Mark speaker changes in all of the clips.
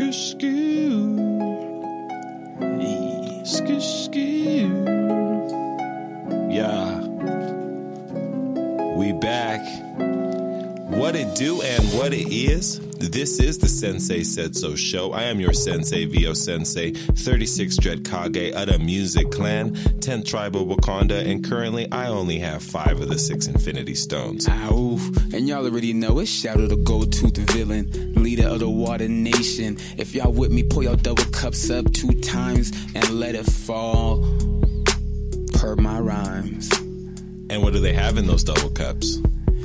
Speaker 1: Skoo skoo. Skoo skoo. Yeah. We back. What it do and what it is. This is the Sensei Said So show. I am your sensei, Vio Sensei, 36 Dread Kage, Uda Music Clan, 10th Tribe of Wakanda, and currently I only have five of the six Infinity Stones.
Speaker 2: Ow. And y'all already know it. Shout out to Gold Tooth villain, leader of the Water Nation. If y'all with me, pull your double cups up two times and let it fall per my rhymes.
Speaker 1: And what do they have in those double cups?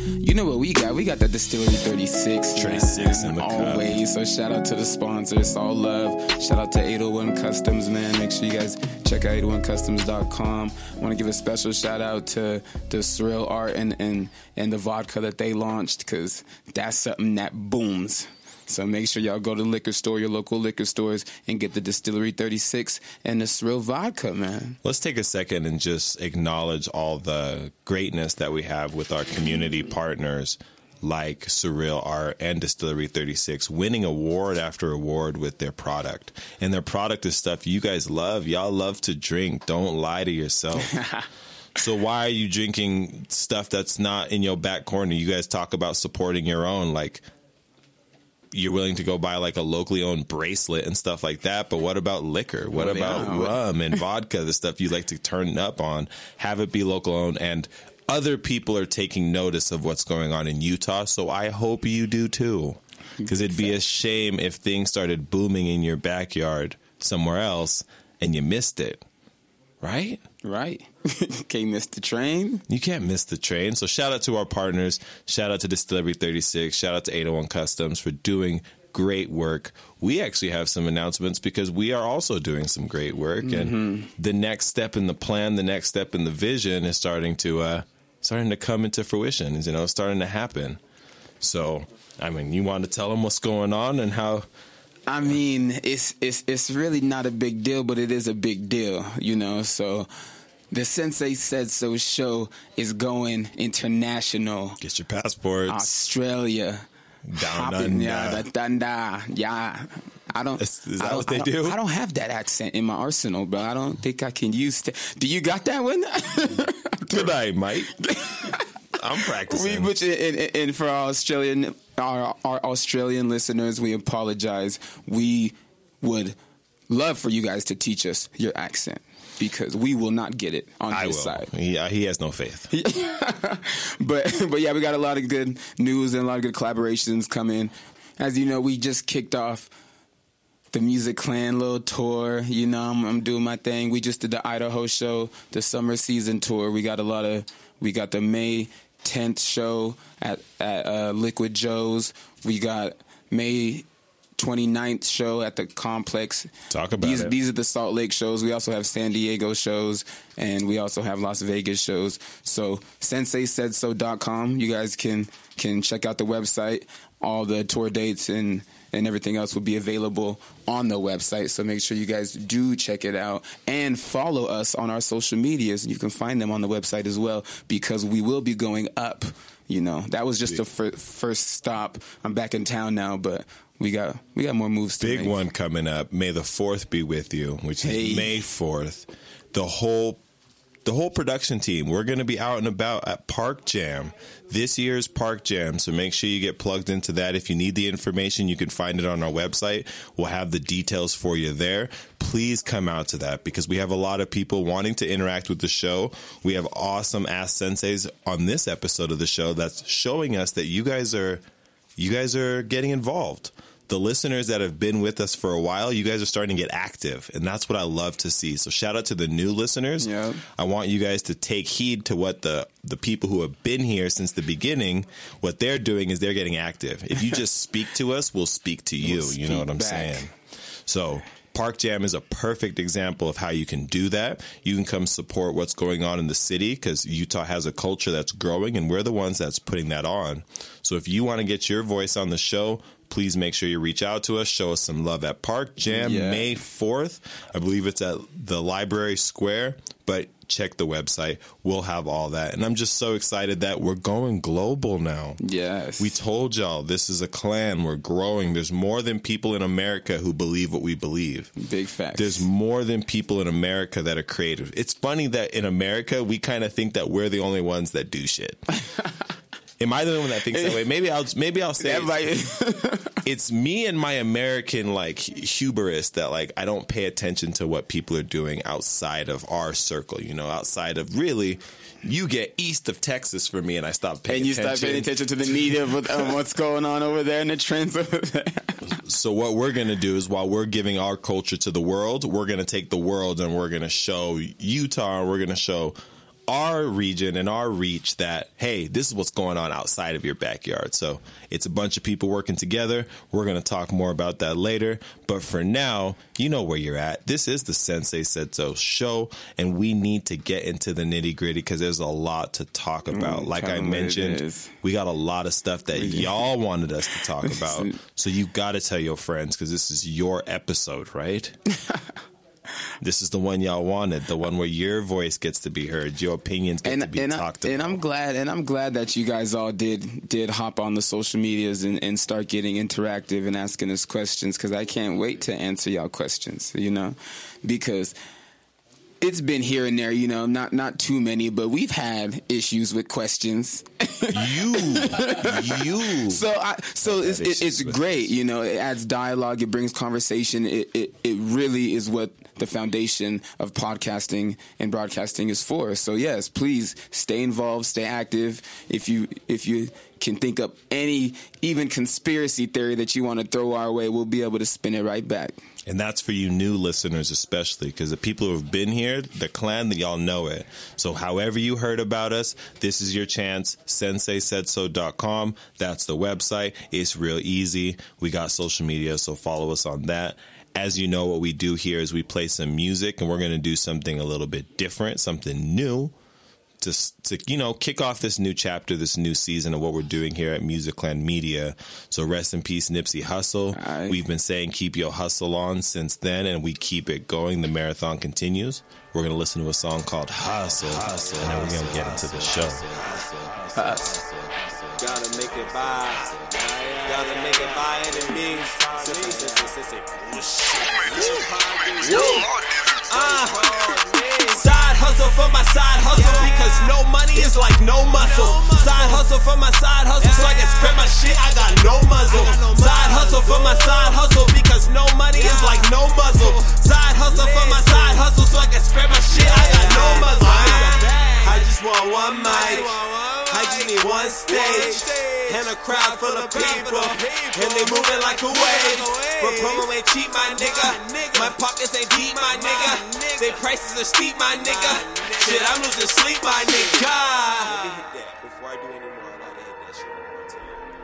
Speaker 2: You know what we got? We got the Distillery 36.
Speaker 1: Straight
Speaker 2: man.
Speaker 1: six in the cup.
Speaker 2: Always. So shout out to the sponsors. All love. Shout out to 801 Customs, man. Make sure you guys check out 801customs.com. Want to give a special shout out to the Surreal Art and, and, and the vodka that they launched because that's something that booms. So make sure y'all go to the liquor store, your local liquor stores, and get the Distillery 36 and the Surreal Vodka, man.
Speaker 1: Let's take a second and just acknowledge all the greatness that we have with our community partners like Surreal Art and Distillery 36 winning award after award with their product. And their product is stuff you guys love. Y'all love to drink. Don't lie to yourself. so why are you drinking stuff that's not in your back corner? You guys talk about supporting your own like you're willing to go buy like a locally owned bracelet and stuff like that. But what about liquor? What
Speaker 2: Well,
Speaker 1: about
Speaker 2: yeah.
Speaker 1: rum and vodka, the stuff you like to turn up on? Have it be local owned and other people are taking notice of what's going on in Utah. So I hope you do too. Because it'd be a shame if things started booming in your backyard somewhere else and you missed it. Right?
Speaker 2: Right? Can't miss the train.
Speaker 1: You can't miss the train. So shout out to our partners. Shout out to Distillery 36. Shout out to 801 Customs for doing great work. We actually have some announcements because we are also doing some great work and the next step in the plan, the next step in the vision is starting to uh starting to come into fruition. You know, starting to happen. So, I mean, you want to tell them what's going on and how
Speaker 2: I mean, it's it's it's really not a big deal, but it is a big deal, you know. So, the Sensei Said So show is going international.
Speaker 1: get your passports
Speaker 2: Australia,
Speaker 1: down under.
Speaker 2: yeah, da, yeah. I don't.
Speaker 1: Is- is that
Speaker 2: I don't-
Speaker 1: what they
Speaker 2: I
Speaker 1: do?
Speaker 2: I don't have that accent in my arsenal, bro. I don't think I can use. T- Do you got that one?
Speaker 1: Good night, Mike. I'm
Speaker 2: We,
Speaker 1: practicing.
Speaker 2: which, and, and- and for our Australian, our, our Australian listeners, we apologize. We would love for you guys to teach us your accent because we will not get it on
Speaker 1: I
Speaker 2: his
Speaker 1: will.
Speaker 2: side.
Speaker 1: He, uh, he has no faith.
Speaker 2: But but yeah, we got a lot of good news and a lot of good collaborations coming. As you know, we just kicked off the Music Clan little tour. You know, I'm, I'm doing my thing. We just did the Idaho show, the summer season tour. We got a lot of. We got the May 10th show at at uh, Liquid Joe's. We got May 29th show at the complex.
Speaker 1: Talk about
Speaker 2: these,
Speaker 1: it.
Speaker 2: These are the Salt Lake shows. We also have San Diego shows and we also have Las Vegas shows. So senseisaidso.com. You guys can can check out the website. All the tour dates and and everything else will be available on the website. So make sure you guys do check it out and follow us on our social medias. You can find them on the website as well because we will be going up. You know, that was just the fir- first stop. I'm back in town now, but we got we got more moves to
Speaker 1: Big
Speaker 2: make.
Speaker 1: one coming up. May the fourth be with you, which is May fourth. The whole the whole production team. We're going to be out and about at Park Jam. This year's Park Jam. So make sure you get plugged into that. If you need the information, you can find it on our website. We'll have the details for you there. Please come out to that because we have a lot of people wanting to interact with the show. We have awesome ass senseis on this episode of the show that's showing us that you guys are you guys are getting involved. The listeners that have been with us for a while, you guys are starting to get active, and that's what I love to see. So shout out to the new listeners.
Speaker 2: Yeah.
Speaker 1: I want you guys to take heed to what the the people who have been here since the beginning, what they're doing is they're getting active. If you just speak to us, we'll speak to you.
Speaker 2: We'll
Speaker 1: you know what I'm
Speaker 2: back.
Speaker 1: saying? So Park Jam is a perfect example of how you can do that. You can come support what's going on in the city because Utah has a culture that's growing and we're the ones that's putting that on. So if you want to get your voice on the show, please make sure you reach out to us. Show us some love at Park Jam
Speaker 2: Yeah.
Speaker 1: May 4th. I believe it's at the Library Square, but check the website. We'll have all that. And I'm just so excited that we're going global now.
Speaker 2: Yes.
Speaker 1: We told y'all this is a clan. We're growing. There's more than people in America who believe what we believe.
Speaker 2: Big facts.
Speaker 1: There's more than people in America that are creative. It's funny that in America we kind of think that we're the only ones that do shit. Am I the only one that thinks that way? Maybe I'll maybe I'll say it's me and my American like hubris that like I don't pay attention to what people are doing outside of our circle. You know, outside of really, you get east of Texas for me, and I stop paying
Speaker 2: and you
Speaker 1: attention.
Speaker 2: start paying attention to the media of, of what's going on over there and the trends over there.
Speaker 1: So what we're going to do is while we're giving our culture to the world, we're going to take the world and we're going to show Utah and we're going to show our region and our reach that hey, this is what's going on outside of your backyard. So it's a bunch of people working together. We're going to talk more about that later, but for now, you know where you're at. This is the Sensei Said So show and we need to get into the nitty-gritty cuz there's a lot to talk mm, about. like I
Speaker 2: them what it
Speaker 1: mentioned, we got a lot of stuff that y'all wanted us to talk about. So you got to tell your friends because this is your episode, right? this is the one y'all wanted, the one where your voice gets to be heard, your opinions get
Speaker 2: and
Speaker 1: to be
Speaker 2: and, I,
Speaker 1: talked
Speaker 2: and
Speaker 1: about.
Speaker 2: I'm glad and I'm glad that you guys all did did hop on the social medias and, and start getting interactive and asking us questions because I can't wait to answer y'all questions. You know, because it's been here and there. You know, not not too many, but we've had issues with questions.
Speaker 1: you, you.
Speaker 2: So I so it's it,
Speaker 1: is
Speaker 2: great, you know. It adds dialogue, it brings conversation. It, it it really is what the foundation of podcasting and broadcasting is for. So yes, please stay involved, stay active. If you if you can think up any even conspiracy theory that you want to throw our way, we'll be able to spin it right back.
Speaker 1: And that's for you new listeners, especially because the people who have been here, the clan, that y'all know it. So, however you heard about us, this is your chance. SenseiSaidSo.com. That's the website. It's real easy. We got social media, so follow us on that. As you know, what we do here is we play some music, and we're going to do something a little bit different, something new to, to you know kick off this new chapter, this new season of what we're doing here at Music Clan Media. So rest in peace, Nipsey Hussle.
Speaker 2: Aye.
Speaker 1: We've been saying keep your hustle on since then, and we keep it going. The marathon continues. We're gonna listen to a song called Hustle, Hustle, and then we're gonna get into the show.
Speaker 3: Gotta make it by. Gotta make it by any means. Uh, side hustle for my side hustle because no money is like no muscle. Side hustle for my side hustle so I can spread my shit. I got no muzzle. Side hustle for my side hustle because no money is like no muzzle. Side hustle for my side hustle so I can spread my shit. I got no muzzle. I just want one mic. I just need one stage and a crowd full of people, and they moving like a wave. But promo ain't cheap, my nigga. My pockets ain't deep, my nigga. They prices are steep, my nigga. Shit, I'm losing sleep, my nigga.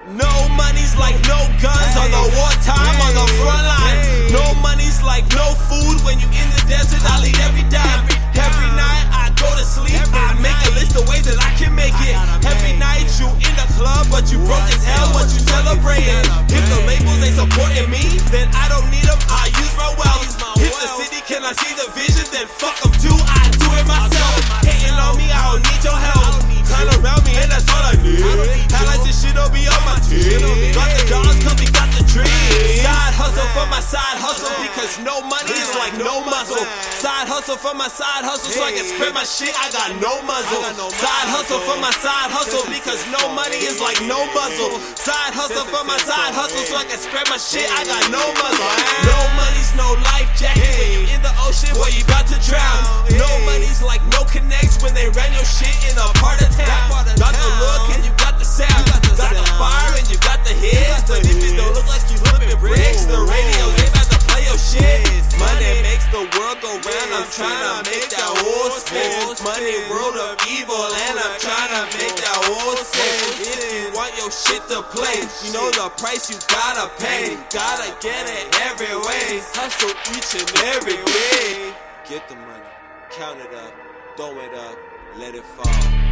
Speaker 3: No money's like no guns on the wartime on the front line. No money's like no food when you in the desert. I eat every dime. Every night I go to sleep. I make a list of ways that I can make it. Every night you in the club, but you broke as hell. What you celebrating? If the labels ain't supporting me, then I don't need them. I use my wealth. If the city cannot see the vision, then fuck them too. I do it myself. Hating on me, I don't need your help. Clown around me, and that's all I need. Highlights and shit don't be on my team. Got the dogs, cause we got the Side hustle for my side hustle because no money is like no muscle. Side hustle for my side hustle so I can spread my shit. I got no muzzle. Side hustle for my side hustle because no money is like no muzzle. Side hustle for my side hustle so I can spread my shit. I got no muzzle. No money's no life jacket when you in the ocean where you about to drown. No money's like no connects when they ran your shit in a part of town. The look and you got the sound. Got the fire and you got the hits. If it don't look like you flipping bricks, the radio they about to play your shit. Money makes the world go round. I'm trying to make that whole spin. Money world of evil and I'm trying to make that whole spin. If you want your shit to play, you know the price you gotta pay. Gotta get it every way. Hustle each and every way. Get the money, count it up, throw it up, let it fall.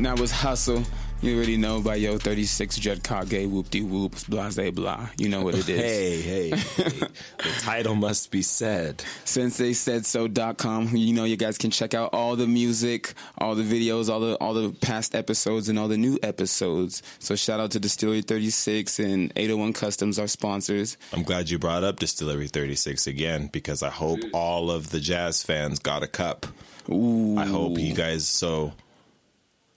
Speaker 2: That was Hustle. You already know by Yo 36 Judd Kage, whoop de whoops, blah, blah, blah. You know what it is.
Speaker 1: Hey, hey, hey. the title must be said.
Speaker 2: SenseiSaidSo.com. You know, you guys can check out all the music, all the videos, all the all the past episodes, and all the new episodes. So shout out to Distillery 36 and 801 Customs, our sponsors.
Speaker 1: I'm glad you brought up Distillery 36 again because I hope all of the jazz fans got a cup.
Speaker 2: Ooh.
Speaker 1: I hope you guys so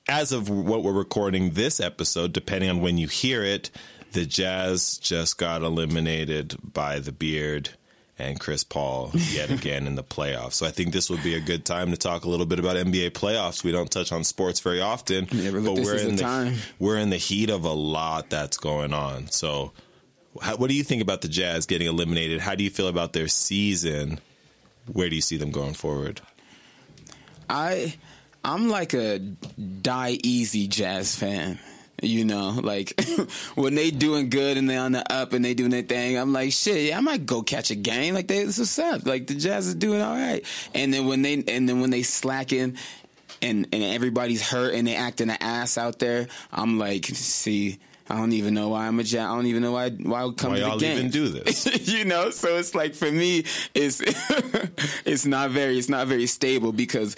Speaker 1: as of what we're recording this episode, depending on when you hear it, the Jazz just got eliminated by the Beard and Chris Paul yet again in the playoffs. So I think this would be a good time to talk a little bit about NBA playoffs. We don't touch on sports very often,
Speaker 2: Yeah, but
Speaker 1: but we're in
Speaker 2: the time.
Speaker 1: we're in the heat of a lot that's going on. So how, what do you think about the Jazz getting eliminated? How do you feel about their season? Where do you see them going forward?
Speaker 2: I I'm like a die easy jazz fan. You know, like when they doing good and they on the up and they doing their thing, I'm like, shit, yeah, I might go catch a game. Like they, this is up. Like the Jazz is doing all right. And then when they and then when they slacking and and everybody's hurt and they acting an ass out there, I'm like, see. I don't even know why I'm a jazz. I don't even know why why I would come
Speaker 1: Why
Speaker 2: to the
Speaker 1: y'all
Speaker 2: game.
Speaker 1: even do this?
Speaker 2: you know so it's like for me it's it's not very it's not very stable because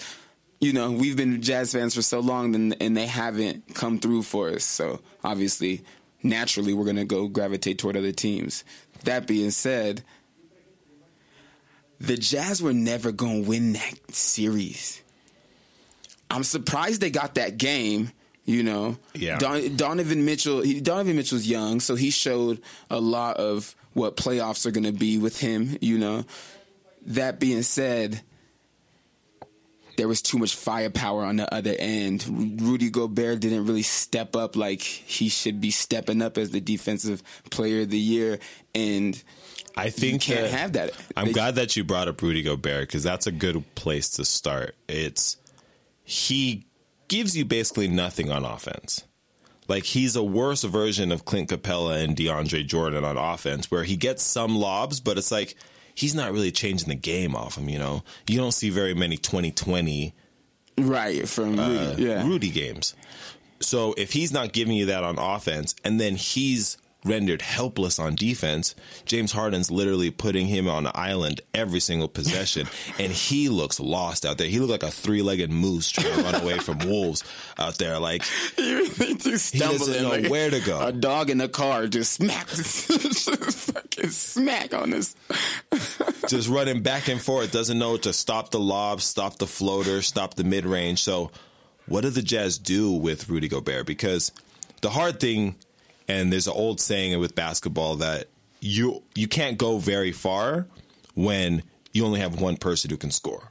Speaker 2: you know we've been jazz fans for so long and, and they haven't come through for us. So obviously naturally we're going to go gravitate toward other teams. That being said the jazz were never going to win that series. I'm surprised they got that game you know?
Speaker 1: Yeah.
Speaker 2: Don, donovan mitchell he, donovan mitchell's young so he showed a lot of what playoffs are going to be with him you know? That being said there was too much firepower on the other end. Rudy Gobert didn't really step up like he should be stepping up as the defensive player of the year, and
Speaker 1: I think
Speaker 2: you can't
Speaker 1: that-
Speaker 2: have that.
Speaker 1: I'm
Speaker 2: They-
Speaker 1: glad that you brought up Rudy Gobert because that's a good place to start. It's he gives you basically nothing on offense. Like he's a worse version of Clint Capela and DeAndre Jordan on offense, where he gets some lobs, but it's like he's not really changing the game off him. You know, you don't see very many 2020
Speaker 2: right from
Speaker 1: uh,
Speaker 2: Rudy. Yeah,
Speaker 1: Rudy games. So if he's not giving you that on offense, and then he's rendered helpless on defense, James Harden's literally putting him on an island every single possession, and he looks lost out there. He looked like a three-legged moose trying to run away from wolves out there. Like
Speaker 2: really just
Speaker 1: He doesn't know
Speaker 2: like
Speaker 1: where to go.
Speaker 2: A dog in a car just smack, just fucking smack on this.
Speaker 1: just running back and forth, doesn't know to stop the lob, stop the floater, stop the mid range. So, what do the Jazz do with Rudy Gobert? Because the hard thing, and there's an old saying with basketball that you you can't go very far when you only have one person who can score.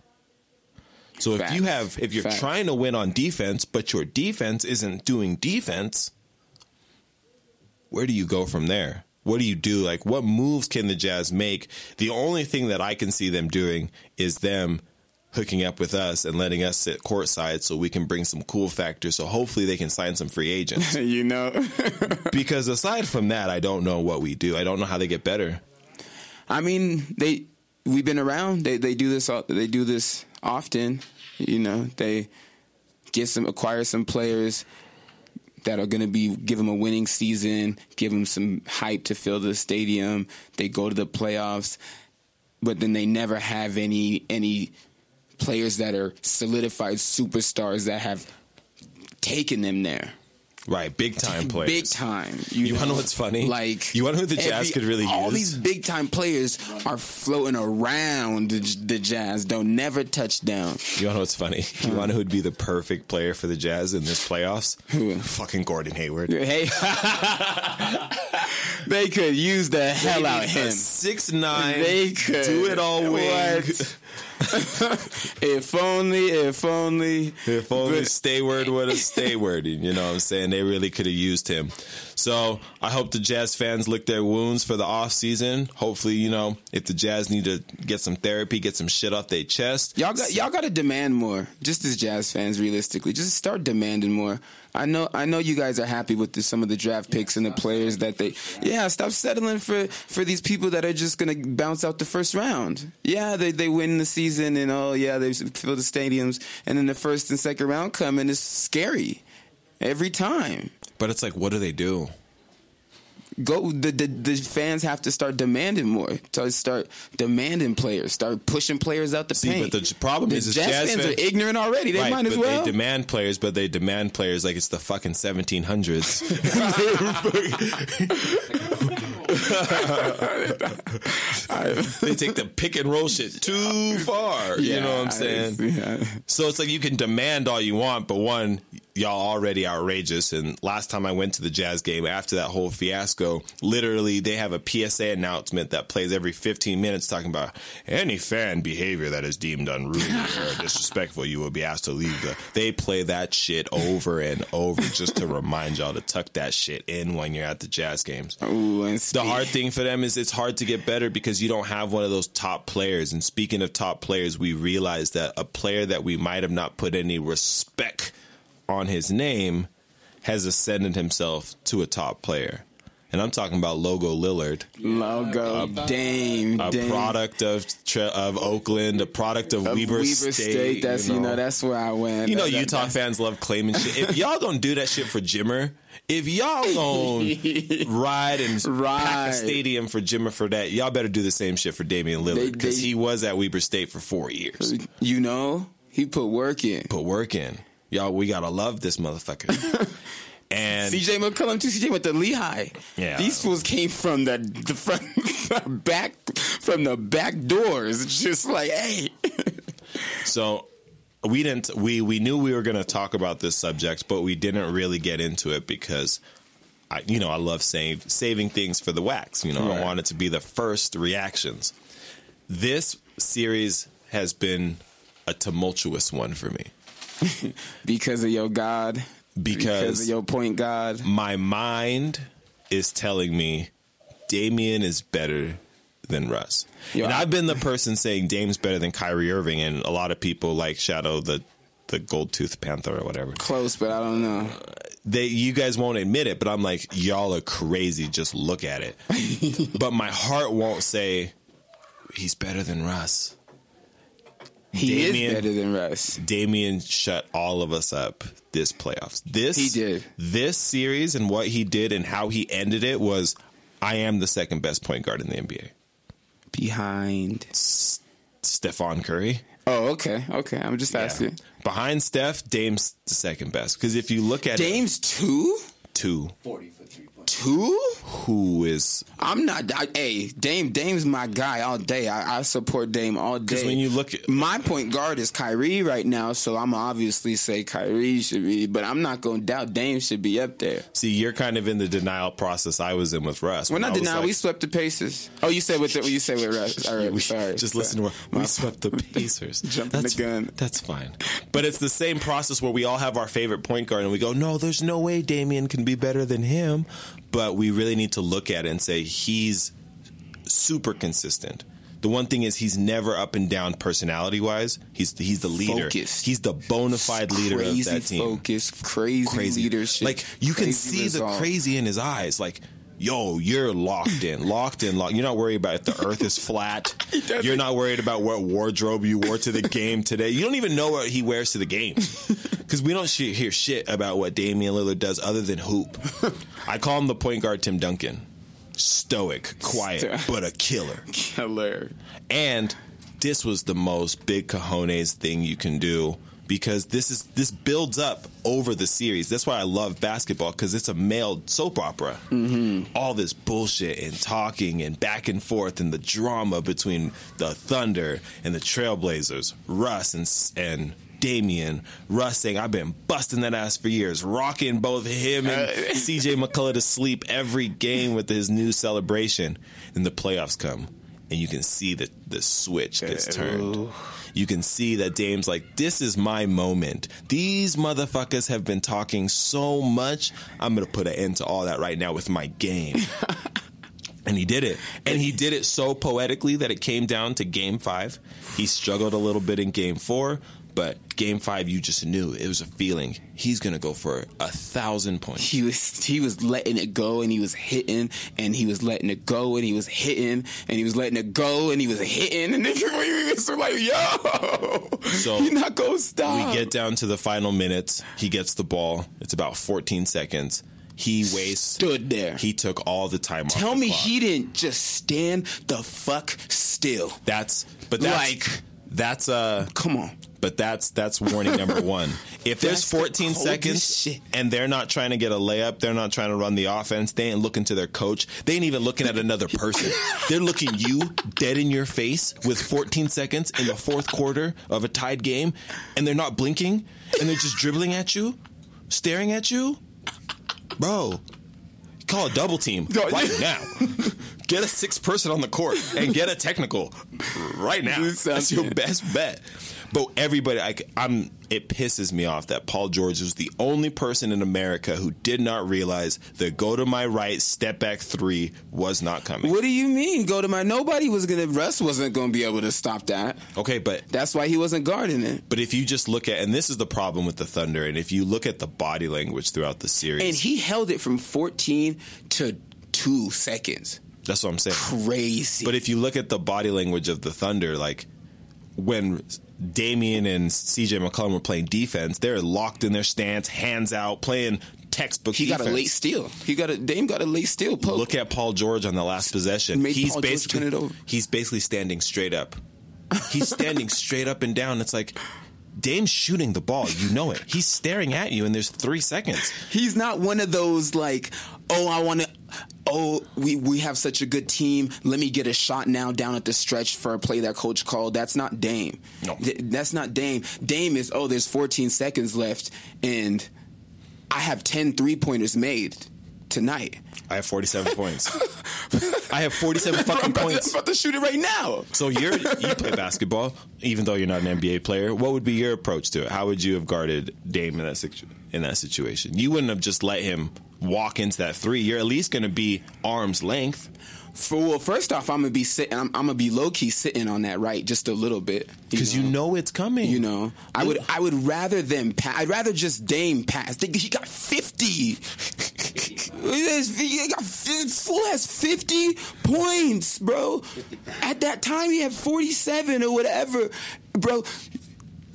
Speaker 1: So if you have if you're
Speaker 2: Facts.
Speaker 1: trying to win on defense, but your defense isn't doing defense, where do you go from there? What do you do? Like, what moves can the Jazz make? The only thing that I can see them doing is them hooking up with us and letting us sit courtside so we can bring some cool factors. So hopefully they can sign some free agents.
Speaker 2: you know.
Speaker 1: because aside from that, I don't know what we do. I don't know how they get better.
Speaker 2: I mean, they we've been around. They they do this. They do this often. You know, they get some acquire some players that are going to be give them a winning season, give them some hype to fill the stadium. They go to the playoffs, but then they never have any any players that are solidified superstars that have taken them there.
Speaker 1: Right, big time players.
Speaker 2: Big time.
Speaker 1: You wanna know what's funny?
Speaker 2: Like
Speaker 1: You wanna know who the Jazz could really
Speaker 2: all
Speaker 1: use?
Speaker 2: All these big time players are floating around the, the Jazz. Don't never touch down.
Speaker 1: You want to know what's funny? You want to know who'd be the perfect player for the Jazz in this playoffs?
Speaker 2: Who?
Speaker 1: Fucking Gordon Hayward.
Speaker 2: Hey, they could use the hell out of him.
Speaker 1: Six nine.
Speaker 2: They could.
Speaker 1: do it all wing.
Speaker 2: If only, if only.
Speaker 1: If only
Speaker 2: But-
Speaker 1: Stayward would have Stayward. You know what I'm saying? They really could have used him. So I hope the Jazz fans lick their wounds for the off season. Hopefully, you know, if the Jazz need to get some therapy, get some shit off their chest.
Speaker 2: Y'all got y'all got to demand more. Just as Jazz fans, realistically, just start demanding more. I know I know you guys are happy with the, some of the draft picks and the players that they. Yeah, stop settling for for these people that are just gonna bounce out the first round. Yeah, they they win the season and oh yeah they fill the stadiums and then the first and second round come and it's scary. every time.
Speaker 1: But it's like, what do they do?
Speaker 2: Go the, the the fans have to start demanding more. To start demanding players, start pushing players out the
Speaker 1: See,
Speaker 2: paint.
Speaker 1: but the problem
Speaker 2: the
Speaker 1: is,
Speaker 2: Jazz,
Speaker 1: Jazz
Speaker 2: fans
Speaker 1: fan-
Speaker 2: are ignorant already. They
Speaker 1: right,
Speaker 2: might as
Speaker 1: but
Speaker 2: well.
Speaker 1: they demand players, but they demand players like it's the fucking 1700s. they take the pick and roll shit too far. you know what I'm saying?
Speaker 2: Yeah.
Speaker 1: So it's like you can demand all you want, but one, y'all already outrageous. And last time I went to the Jazz game after that whole fiasco, literally they have a PSA announcement that plays every 15 minutes talking about any fan behavior that is deemed unruly or disrespectful, you will be asked to leave the. They play that shit over and over just to remind y'all to tuck that shit in when you're at the Jazz games.
Speaker 2: Ooh, and
Speaker 1: The hard thing for them is it's hard to get better because you don't have one of those top players. And speaking of top players, we realize that a player that we might have not put any respect on his name has ascended himself to a top player. And I'm talking about Logo Lillard,
Speaker 2: logo, Dame,
Speaker 1: a
Speaker 2: Dame.
Speaker 1: product of of Oakland, a product of,
Speaker 2: Of
Speaker 1: Weber,
Speaker 2: Weber
Speaker 1: State.
Speaker 2: That's you know, that's where I went.
Speaker 1: You know,
Speaker 2: That- that-
Speaker 1: Utah
Speaker 2: that's-
Speaker 1: fans love claiming shit. If y'all gonna do that shit for Jimmer, if y'all gonna ride and pack a stadium for Jimmer for that, y'all better do the same shit for Damian Lillard because he was at Weber State for four years.
Speaker 2: You know, he put work in.
Speaker 1: Put work in, y'all. We gotta love this motherfucker. and
Speaker 2: CJ McCollum too. CJ went to Lehigh.
Speaker 1: Yeah.
Speaker 2: these fools came from the, the front, back from the back doors. It's just like, hey,
Speaker 1: So we didn't we we knew we were going to talk about this subject, but we didn't really get into it because I you know, I love save, saving things for the wax, you know. I
Speaker 2: Right.
Speaker 1: want it to be the first reactions. This series has been a tumultuous one for me
Speaker 2: because of your God,
Speaker 1: because
Speaker 2: of your point God.
Speaker 1: my mind is telling me Damian is better than Russ.
Speaker 2: Yo,
Speaker 1: and I've been the person saying Dame's better than Kyrie Irving, and a lot of people like Shadow the the gold tooth panther or whatever.
Speaker 2: Close, but I don't know.
Speaker 1: Uh, they you guys won't admit it, but I'm like, y'all are crazy. Just look at it. but my heart won't say he's better than Russ.
Speaker 2: He
Speaker 1: Damian-
Speaker 2: is better than Russ.
Speaker 1: Damian shut all of us up this playoffs. This
Speaker 2: He did.
Speaker 1: This series and what he did and how he ended it was I am the second best point guard in the NBA.
Speaker 2: Behind.
Speaker 1: Stephen Curry.
Speaker 2: Oh, okay, okay. I'm just asking.
Speaker 1: Behind Steph, Dame's the second best. Because if you look at
Speaker 2: Dame's two,
Speaker 1: it, two,
Speaker 2: two.
Speaker 1: Who is
Speaker 2: I'm not. I, hey, Dame. Dame's my guy all day. I, I support Dame all day.
Speaker 1: because when you look at
Speaker 2: my point guard is Kyrie right now, so I'm obviously say Kyrie should be, but I'm not going to doubt Dame should be up there.
Speaker 1: see, you're kind of in the denial process I was in with Russ.
Speaker 2: We're not denying
Speaker 1: like-
Speaker 2: we swept the Pacers. Oh, you said with the, you said with Russ. All right,
Speaker 1: we
Speaker 2: sorry.
Speaker 1: just listen to what we swept the Pacers.
Speaker 2: Jumping
Speaker 1: that's,
Speaker 2: the gun.
Speaker 1: That's fine. But it's the same process where we all have our favorite point guard and we go, no, there's no way Damian can be better than him. But we really need to look at it and say he's super consistent. The one thing is he's never up and down personality wise. He's he's the leader.
Speaker 2: Focused.
Speaker 1: He's the bona fide leader
Speaker 2: crazy
Speaker 1: of that team.
Speaker 2: focus, crazy,
Speaker 1: Crazy
Speaker 2: leadership.
Speaker 1: Like you can see the crazy in his eyes. Like yo, you're locked in, locked in, locked. You're not worried about if the earth is flat. You're not worried about what wardrobe you wore to the game today. You don't even know what he wears to the game. Because we don't sh- hear shit about what Damian Lillard does other than hoop. I call him the point guard Tim Duncan. Stoic, quiet,
Speaker 2: Sto-
Speaker 1: but a killer.
Speaker 2: Killer.
Speaker 1: And this was the most big cojones thing you can do because this is this builds up over the series. That's why I love basketball because it's a male soap opera. Mm-hmm. All this bullshit and talking and back and forth and the drama between the Thunder and the Trailblazers, Russ and and Damian, Russ saying, I've been busting that ass for years, rocking both him and CJ McCollum to sleep every game with his new celebration. And the playoffs come, and you can see that the switch gets turned. You can see that Dame's like, this is my moment. These motherfuckers have been talking so much. I'm going to put an end to all that right now with my game. And he did it. And he did it so poetically that it came down to game five. He struggled a little bit in game four, But game five, you just knew it was a feeling. He's gonna go for a thousand points.
Speaker 2: he was he was letting it go and he was hitting and he was letting it go and he was hitting and he was letting it go and he was hitting and then it's like yo
Speaker 1: So,
Speaker 2: you're not gonna stop
Speaker 1: We get down to the final minutes. He gets the ball. It's about 14 seconds. He wasted.
Speaker 2: stood there
Speaker 1: He took all the time off.
Speaker 2: tell
Speaker 1: the
Speaker 2: me
Speaker 1: clock.
Speaker 2: he didn't just stand the fuck still
Speaker 1: That's but that's
Speaker 2: Like-
Speaker 1: that's uh
Speaker 2: come on
Speaker 1: but that's that's warning number one. If there's
Speaker 2: That's the
Speaker 1: 14 seconds
Speaker 2: shit.
Speaker 1: and they're not trying to get a layup, they're not trying to run the offense, they ain't looking to their coach, they ain't even looking at another person. they're looking you dead in your face with 14 seconds in the fourth quarter of a tied game, and they're not blinking, and they're just dribbling at you, staring at you, bro. Call a double team right now. Get a six person on the court and get a technical right now. That's your best bet. But everybody, I, am It pisses me off that Paul George was the only person in America who did not realize the go to my right step back three was not coming.
Speaker 2: what do you mean go to my nobody was gonna Russ wasn't gonna be able to stop that.
Speaker 1: Okay, but
Speaker 2: that's why he wasn't guarding it.
Speaker 1: But if you just look at, and this is the problem with the Thunder, and if you look at the body language throughout the series,
Speaker 2: and he held it from 14 to 2 seconds.
Speaker 1: That's what I'm saying.
Speaker 2: crazy.
Speaker 1: But if you look at the body language of the Thunder, like when Damian and CJ McCollum were playing defense, they're locked in their stance, hands out, playing textbook
Speaker 2: he
Speaker 1: defense.
Speaker 2: got a late steal he got a Dame got a late steal poke
Speaker 1: Look at Paul George on the last possession.
Speaker 2: Made
Speaker 1: he's
Speaker 2: Paul
Speaker 1: basically
Speaker 2: turn it over.
Speaker 1: he's basically standing straight up. He's standing straight up and down. It's like Dame's shooting the ball. You know it. He's staring at you, and there's three seconds.
Speaker 2: He's not one of those like, oh, I want to. Oh, we we have such a good team. Let me get a shot now down at the stretch for a play that coach called. That's not Dame.
Speaker 1: No.
Speaker 2: Th- that's not Dame. Dame is oh, there's 14 seconds left, and I have 10 three pointers made tonight.
Speaker 1: I have 47 points. I have 47
Speaker 2: I'm
Speaker 1: fucking
Speaker 2: about, to,
Speaker 1: points.
Speaker 2: I'm about to shoot it right now.
Speaker 1: So you're you play basketball, even though you're not an NBA player. What would be your approach to it? How would you have guarded Dame in that situ- in that situation? You wouldn't have just let him walk into that three. You're at least going to be arm's length.
Speaker 2: For well, first off, I'm gonna be sitting. I'm, I'm gonna be low key sitting on that right just a little bit
Speaker 1: Because you know it's coming.
Speaker 2: You know, I would I would rather them pass. I'd rather just Dame pass. He got fifty. He has- he got full has fifty points, bro. At that time, he had forty seven or whatever, bro.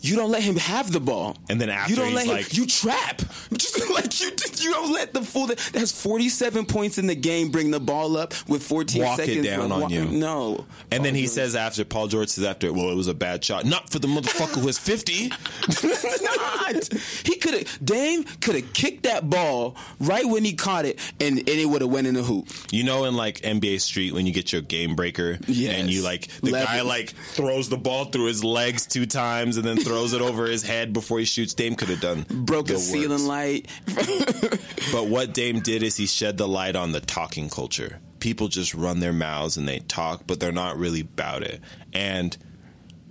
Speaker 2: You don't let him have the ball,
Speaker 1: And then after
Speaker 2: you don't let him.
Speaker 1: like-
Speaker 2: you trap. Just like you, you don't let the fool That has forty seven points in the game. Bring the ball up with fourteen
Speaker 1: Walk it
Speaker 2: seconds.
Speaker 1: down on
Speaker 2: Wa-
Speaker 1: you.
Speaker 2: No,
Speaker 1: And then he
Speaker 2: Paul
Speaker 1: says after Paul George says after, well, it was a bad shot. Not for the motherfucker who has 50.
Speaker 2: Not. He could have Dame could have kicked that ball right when he caught it, and, and it would have went in the hoop.
Speaker 1: You know, in like NBA Street, when you get your game breaker,
Speaker 2: Yes.
Speaker 1: and you like the
Speaker 2: Level.
Speaker 1: guy like throws the ball through his legs two times and then throws it over his head before he shoots. Dame could have done
Speaker 2: Broke
Speaker 1: the
Speaker 2: a ceiling
Speaker 1: works.
Speaker 2: light.
Speaker 1: But what Dame did is he shed the light on the talking culture. People just run their mouths and they talk, but they're not really about it. And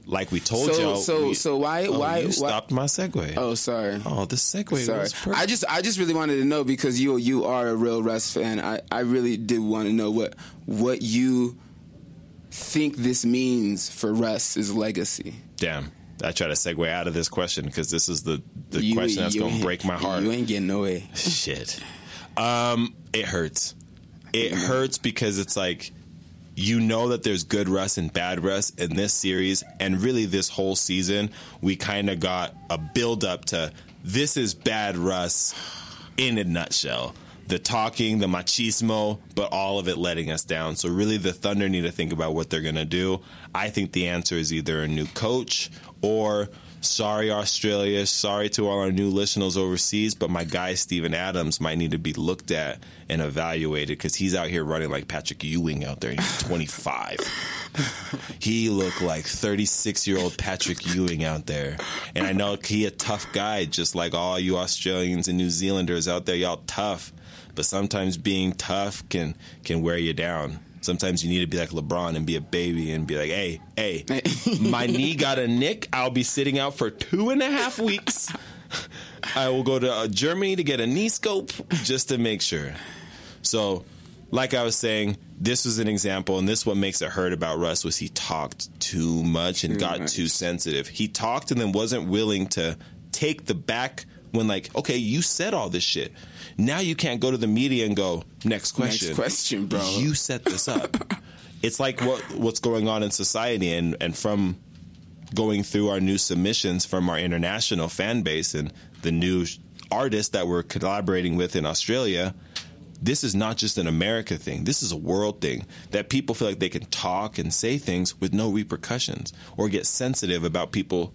Speaker 1: like we told
Speaker 2: So-
Speaker 1: y'all,
Speaker 2: so-
Speaker 1: we-
Speaker 2: so why-
Speaker 1: oh,
Speaker 2: why-
Speaker 1: you
Speaker 2: why-
Speaker 1: stopped my segue?
Speaker 2: oh, sorry.
Speaker 1: Oh, the segue
Speaker 2: Sorry,
Speaker 1: was perfect.
Speaker 2: I just I just really wanted to know because you you are a real Russ fan. I, I really did want to know what what you think this means for Russ's legacy.
Speaker 1: Damn. I try to segue out of this question because this is the, the
Speaker 2: You-
Speaker 1: question that's going to break my heart.
Speaker 2: You ain't getting no way.
Speaker 1: Shit. Um, it hurts. It hurts because it's like you know that there's good Russ and bad Russ in this series, and really this whole season, we kind of got a build up to this is bad Russ in a nutshell. The talking, the machismo, but all of it letting us down. So really, the Thunder need to think about what they're gonna do. I think the answer is either a new coach or sorry Australia, sorry to all our new listeners overseas, but my guy Steven Adams might need to be looked at and evaluated because he's out here running like Patrick Ewing out there. He's 25. he looked like 36 year old Patrick Ewing out there. And I know he a tough guy, just like all you Australians and New Zealanders out there. Y'all tough, but sometimes being tough can can wear you down. Sometimes you need to be like LeBron and be a baby and be like, hey, hey, my knee got a nick. I'll be sitting out for two and a half weeks. I will go to uh, Germany to get a knee scope just to make sure. So like I was saying, this was an example, and this what makes it hurt about Russ was he talked too much and
Speaker 2: Too
Speaker 1: got
Speaker 2: much.
Speaker 1: too sensitive. He talked and then wasn't willing to take the back when like, okay, you said all this shit. Now you can't go to the media and go, next question.
Speaker 2: Next question, bro.
Speaker 1: You set this up. it's like what what's going on in society and, and from going through our new submissions from our international fan base and the new artists that we're collaborating with in Australia, this is not just an America thing. This is a world thing that people feel like they can talk and say things with no repercussions or get sensitive about people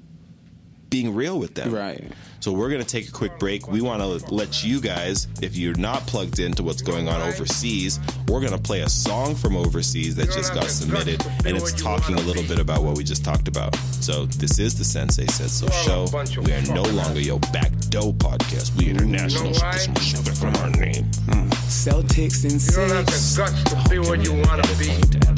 Speaker 1: being real with them.
Speaker 2: Right.
Speaker 1: So we're going to take a quick break. We want to let you guys, if you're not plugged into what's going on overseas, we're going to play a song from overseas that just got submitted, and it's talking a little bit about what we just talked about. So this is the Sensei Said So show. We are no longer your back door podcast. We international. Should get some respect from our name. Hmm.
Speaker 2: Celtics and
Speaker 4: You don't have the guts to be what you want to be.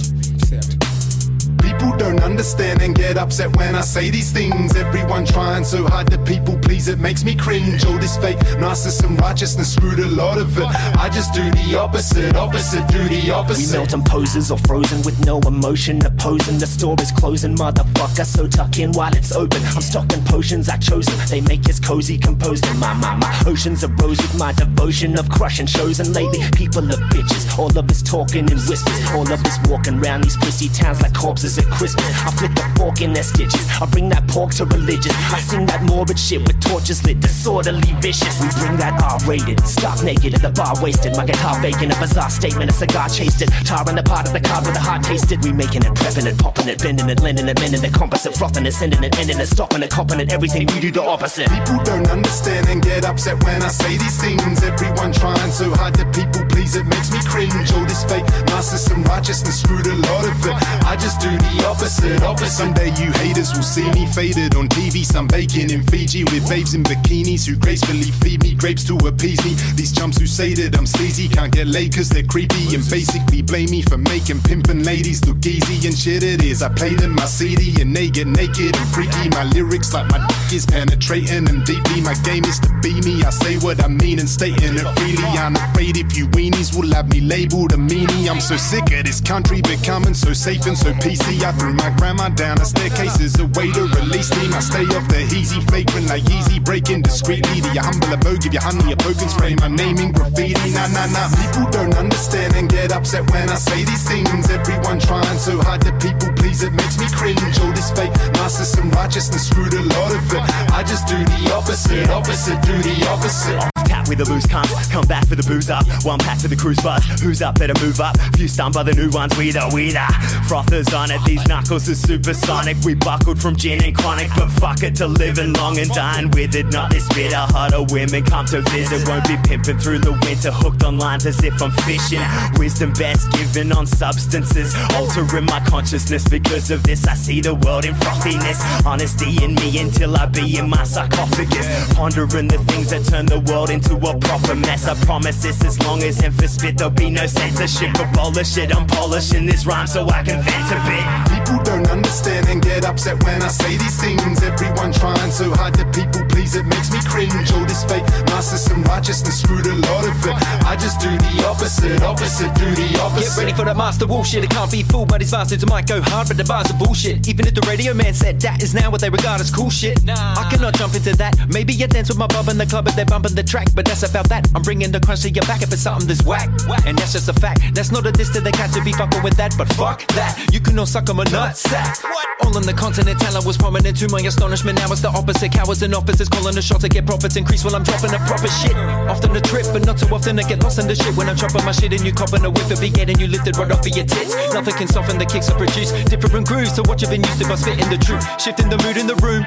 Speaker 5: People don't understand and get upset when I say these things. Everyone trying so hard to people please, it makes me cringe. All this fake narcissism, righteousness screwed a lot of it. I just do the opposite, opposite, do the opposite.
Speaker 6: We melt poses or frozen with no emotion opposing. The store is closing, motherfucker. So tuck in while it's open. I'm stocking potions I chosen. They make us cozy, composed in my my my oceans of rose with my devotion of crushing shows. And lately, people are bitches. All of us talking in whispers. All of us walking around these pussy towns like corpses at Christmas. I flip the fork in their stitches. I bring that pork to religious. I sing that morbid shit with torches lit, disorderly vicious. We bring that R-rated, stark naked at the bar wasted. My guitar faking a bizarre statement, a cigar chased it. Tarring the part of the card with a heart tasted. We making it, prepping it, popping it, bending it, lending it, mending it, composite, frothing it, sending it, ending it, stopping it, copping it, everything. We do the opposite.
Speaker 5: People don't understand and get upset when I say these things. Everyone trying so hard to people please, it makes me cringe. All this fake narcissism, righteousness screwed a lot of it. I just do the opposite, opposite. Someday you haters will see me faded on TV. Some bacon in Fiji with babes in bikinis who gracefully feed me grapes to appease me. These chumps who say that I'm sleazy can't get laid cause they're creepy and basically blame me for making pimpin' ladies look easy and shit it is. I played in my CD and they get naked and freaky. My lyrics like my dick is penetrating and deeply. My game is to be me. I say what I mean and stating it freely. I'm afraid if you weenies will have me labeled a meanie. I'm so sick of this country becoming so safe and so PC. I threw my grandma down a staircase as a way to release steam. I stay off the easy flagrant like easy breaking discreetly. The humble abode, give you honey, a poking spray. My name in graffiti. Nah, nah, nah. People don't understand and get upset when I say these things. Everyone trying so hard to people please, it makes me cringe. All this fake narcissism, righteousness screwed a lot of it. I just do the opposite, opposite, do the opposite.
Speaker 6: Tap with the loose cunts, come back for the booze up. One pack for the cruise bus. Who's up? Better move up. Few stunned by the new ones. We the we the frothers on it. These knuckles are supersonic. We buckled from gin and chronic, but fuck it to living long and dying with it. Not this bitter. Harder women come to visit. Won't be pimping through the winter, hooked on lines as if I'm fishing. Wisdom best given on substances, altering my consciousness. Because of this, I see the world in frothiness. Honesty in me until I be in my sarcophagus. Pondering the things that turn the world into a proper mess. I promise this as long as him for spit, there'll be no censorship. Abolish it, I'm polishing this rhyme so I can vent a bit.
Speaker 5: People don't understand and get upset when I say these things. Everyone trying so hard to people please, it makes me cringe. All this fake narcissism, righteousness screwed a lot of it. I just do the opposite, opposite, do the opposite.
Speaker 7: Get ready for the master bullshit. It can't be fooled by these bastards. It might go hard, but the bars are bullshit. Even if the radio man said that is now what they regard as cool shit. Nah. I cannot jump into that. Maybe you dance with my bub in the club, but they're bumping the track. But that's about that. I'm bringing the crunch to your back if it's something that's whack. And that's just a fact. That's not a diss to the cat to be fucking with that. But fuck that. You can all suck on my nutsack. All on the continent, I was prominent to my astonishment. Now it's the opposite. Cowards and officers calling the shots to get profits increase while I'm dropping the proper shit. Often the trip, but not so often I get lost in the shit. When I'm chopping my shit and you copping a whiff, it be getting you lifted right off of your tits. Nothing can soften the kicks I produce. Different grooves to what you've been used to by spitting the truth. Shifting the mood in the room.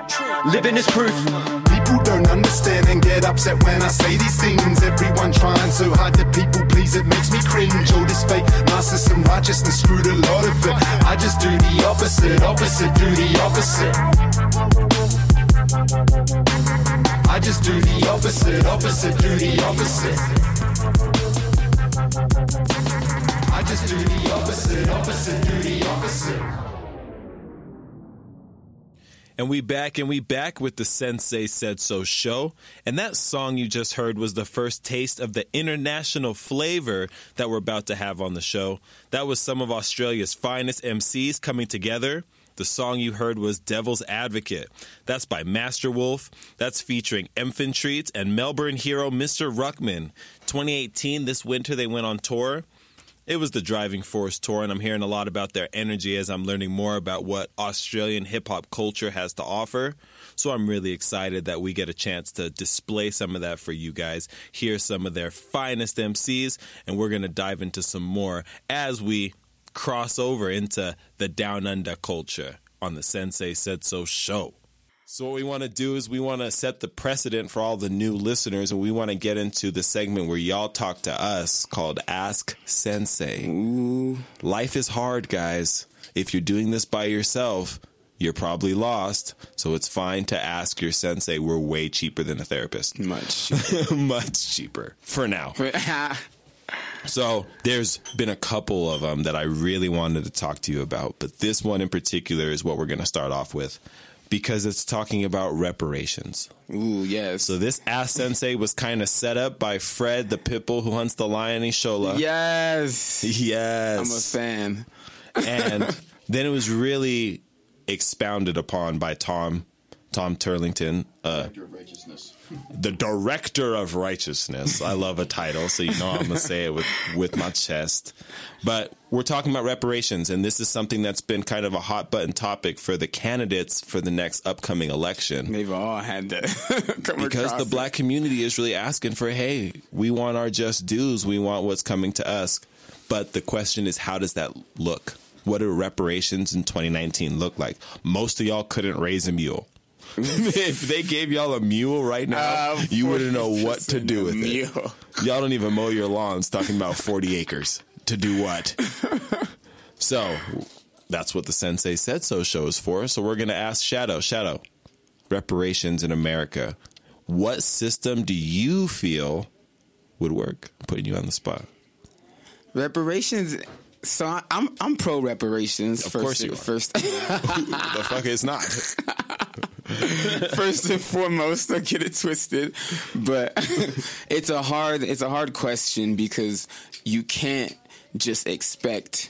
Speaker 7: Living is proof.
Speaker 5: Understand and get upset when I say these things. Everyone trying so hard to people please, it makes me cringe. All this fake narcissism, righteousness screwed a lot of it. I just do the opposite, opposite, do the opposite. I just do the opposite, opposite, do the opposite. I just do the opposite, opposite, do the opposite.
Speaker 1: And we back and we back with the Sensei Said So show. And that song you just heard was the first taste of the international flavor that we're about to have on the show. That was some of Australia's finest MCs coming together. The song you heard was Devil's Advocate. That's by Master Wolf. That's featuring Infantries and Melbourne hero Mr. Ruckman. 2018, this winter, they went on tour. It was the Driving Force tour, and I'm hearing a lot about their energy as I'm learning more about what Australian hip hop culture has to offer. So I'm really excited that we get a chance to display some of that for you guys, hear some of their finest MCs, and we're going to dive into some more as we cross over into the Down Under culture on the Sensei Said So show. So what we want to do is we want to set the precedent for all the new listeners and we want to get into the segment where y'all talk to us called Ask Sensei. Ooh. Life is hard, guys. If you're doing this by yourself, you're probably lost. So it's fine to ask your sensei. We're way cheaper than a therapist.
Speaker 2: Much.
Speaker 1: Much cheaper for now. So there's been a couple of them that I really wanted to talk to you about, but this one in particular is what we're going to start off with because it's talking about reparations.
Speaker 2: Ooh, yes.
Speaker 1: So this Ask Sensei was kind of set up by Fred the Pitbull who hunts the lion in Shola.
Speaker 2: yes.
Speaker 1: Yes.
Speaker 2: I'm a fan.
Speaker 1: and then it was really expounded upon by Tom Tom Turlington, uh, the director of righteousness. I love a title, so you know I'm gonna say it with with my chest. But we're talking about reparations, and this is something that's been kind of a hot button topic for the candidates for the next upcoming election.
Speaker 2: They've all had to come
Speaker 1: Because the
Speaker 2: it.
Speaker 1: black community is really asking for, hey, we want our just dues. We want what's coming to us. But the question is, how does that look? What do reparations in 2019 look like? Most of y'all couldn't raise a mule. if they gave y'all a mule right now,
Speaker 2: Uh,
Speaker 1: you wouldn't know what to do with
Speaker 2: a
Speaker 1: it. Y'all don't even mow your lawns talking about 40 acres. To do what? so that's what the Sensei Said So show is for. So we're going to ask Shadow, Shadow, reparations in America. What system do you feel would work? I'm putting you on the spot.
Speaker 2: reparations. So I- I'm I'm pro reparations.
Speaker 1: Of
Speaker 2: first,
Speaker 1: course you are.
Speaker 2: First,
Speaker 1: the fuck is not?
Speaker 2: first and foremost, don't get it twisted. But it's a hard it's a hard question because you can't just expect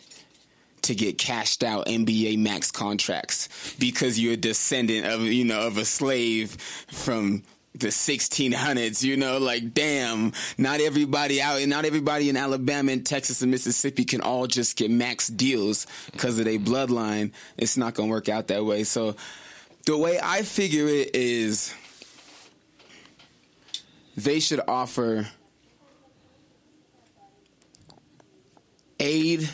Speaker 2: to get cashed out NBA max contracts because you're a descendant of you know of a slave from the 1600s you know like damn not everybody out not everybody in Alabama and Texas and Mississippi can all just get max deals because of their bloodline it's not going to work out that way so the way I figure it is they should offer aid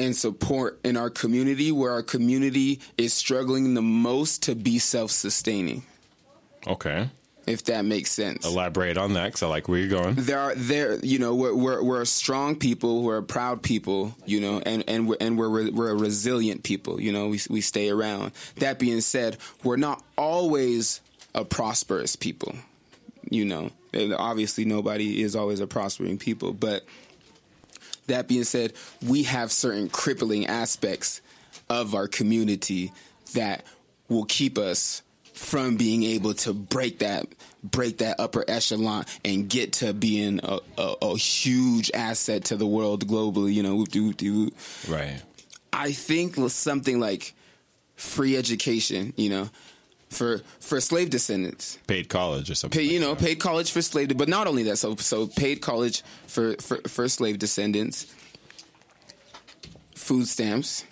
Speaker 2: and support in our community where our community is struggling the most to be self-sustaining
Speaker 1: Okay.
Speaker 2: If that makes sense
Speaker 1: Elaborate on that because I like where you're going.
Speaker 2: there are there you know we're, we're we're a strong people we're a proud people you know and and we're and we're we're a resilient people you know we we stay around that being said we're not always a prosperous people you know And obviously nobody is always a prospering people but that being said we have certain crippling aspects of our community that will keep us from being able to break that break that upper echelon and get to being a, a, a huge asset to the world globally you know whoop whoop whoop.
Speaker 1: Right.
Speaker 2: I think something like free education you know for for slave descendants
Speaker 1: Paid college or something.
Speaker 2: pay, you
Speaker 1: like
Speaker 2: know,
Speaker 1: that.
Speaker 2: paid college for slave, but not only that. So, so paid college for for, for slave descendants, food stamps,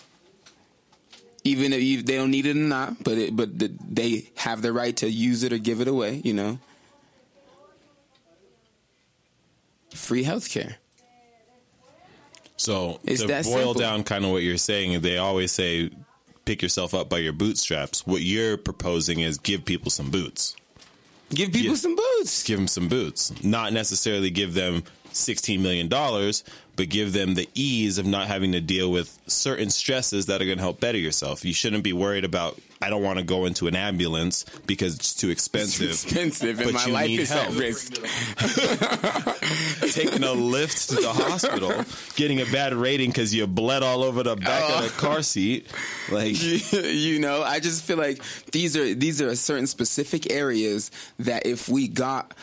Speaker 2: even if you, they don't need it or not, but it, but the, they have the right to use it or give it away. You know, free healthcare.
Speaker 1: So
Speaker 2: It's
Speaker 1: to
Speaker 2: that
Speaker 1: boil
Speaker 2: simple.
Speaker 1: down kind of what you're saying, they always say pick yourself up by your bootstraps. What you're proposing is give people some boots.
Speaker 2: Give people
Speaker 1: Yeah.
Speaker 2: some boots.
Speaker 1: Give them some boots. Not necessarily give them $16 million, but give them the ease of not having to deal with certain stresses that are going to help better yourself. You shouldn't be worried about, I don't want to go into an ambulance because it's too expensive.
Speaker 2: expensive, and
Speaker 1: but
Speaker 2: my
Speaker 1: you
Speaker 2: life is
Speaker 1: help.
Speaker 2: at risk.
Speaker 1: Taking a lift to the hospital, getting a bad rating because you bled all over the back of the
Speaker 2: Oh.
Speaker 1: car seat. Like,
Speaker 2: you know, I just feel like these are these are certain specific areas that if we got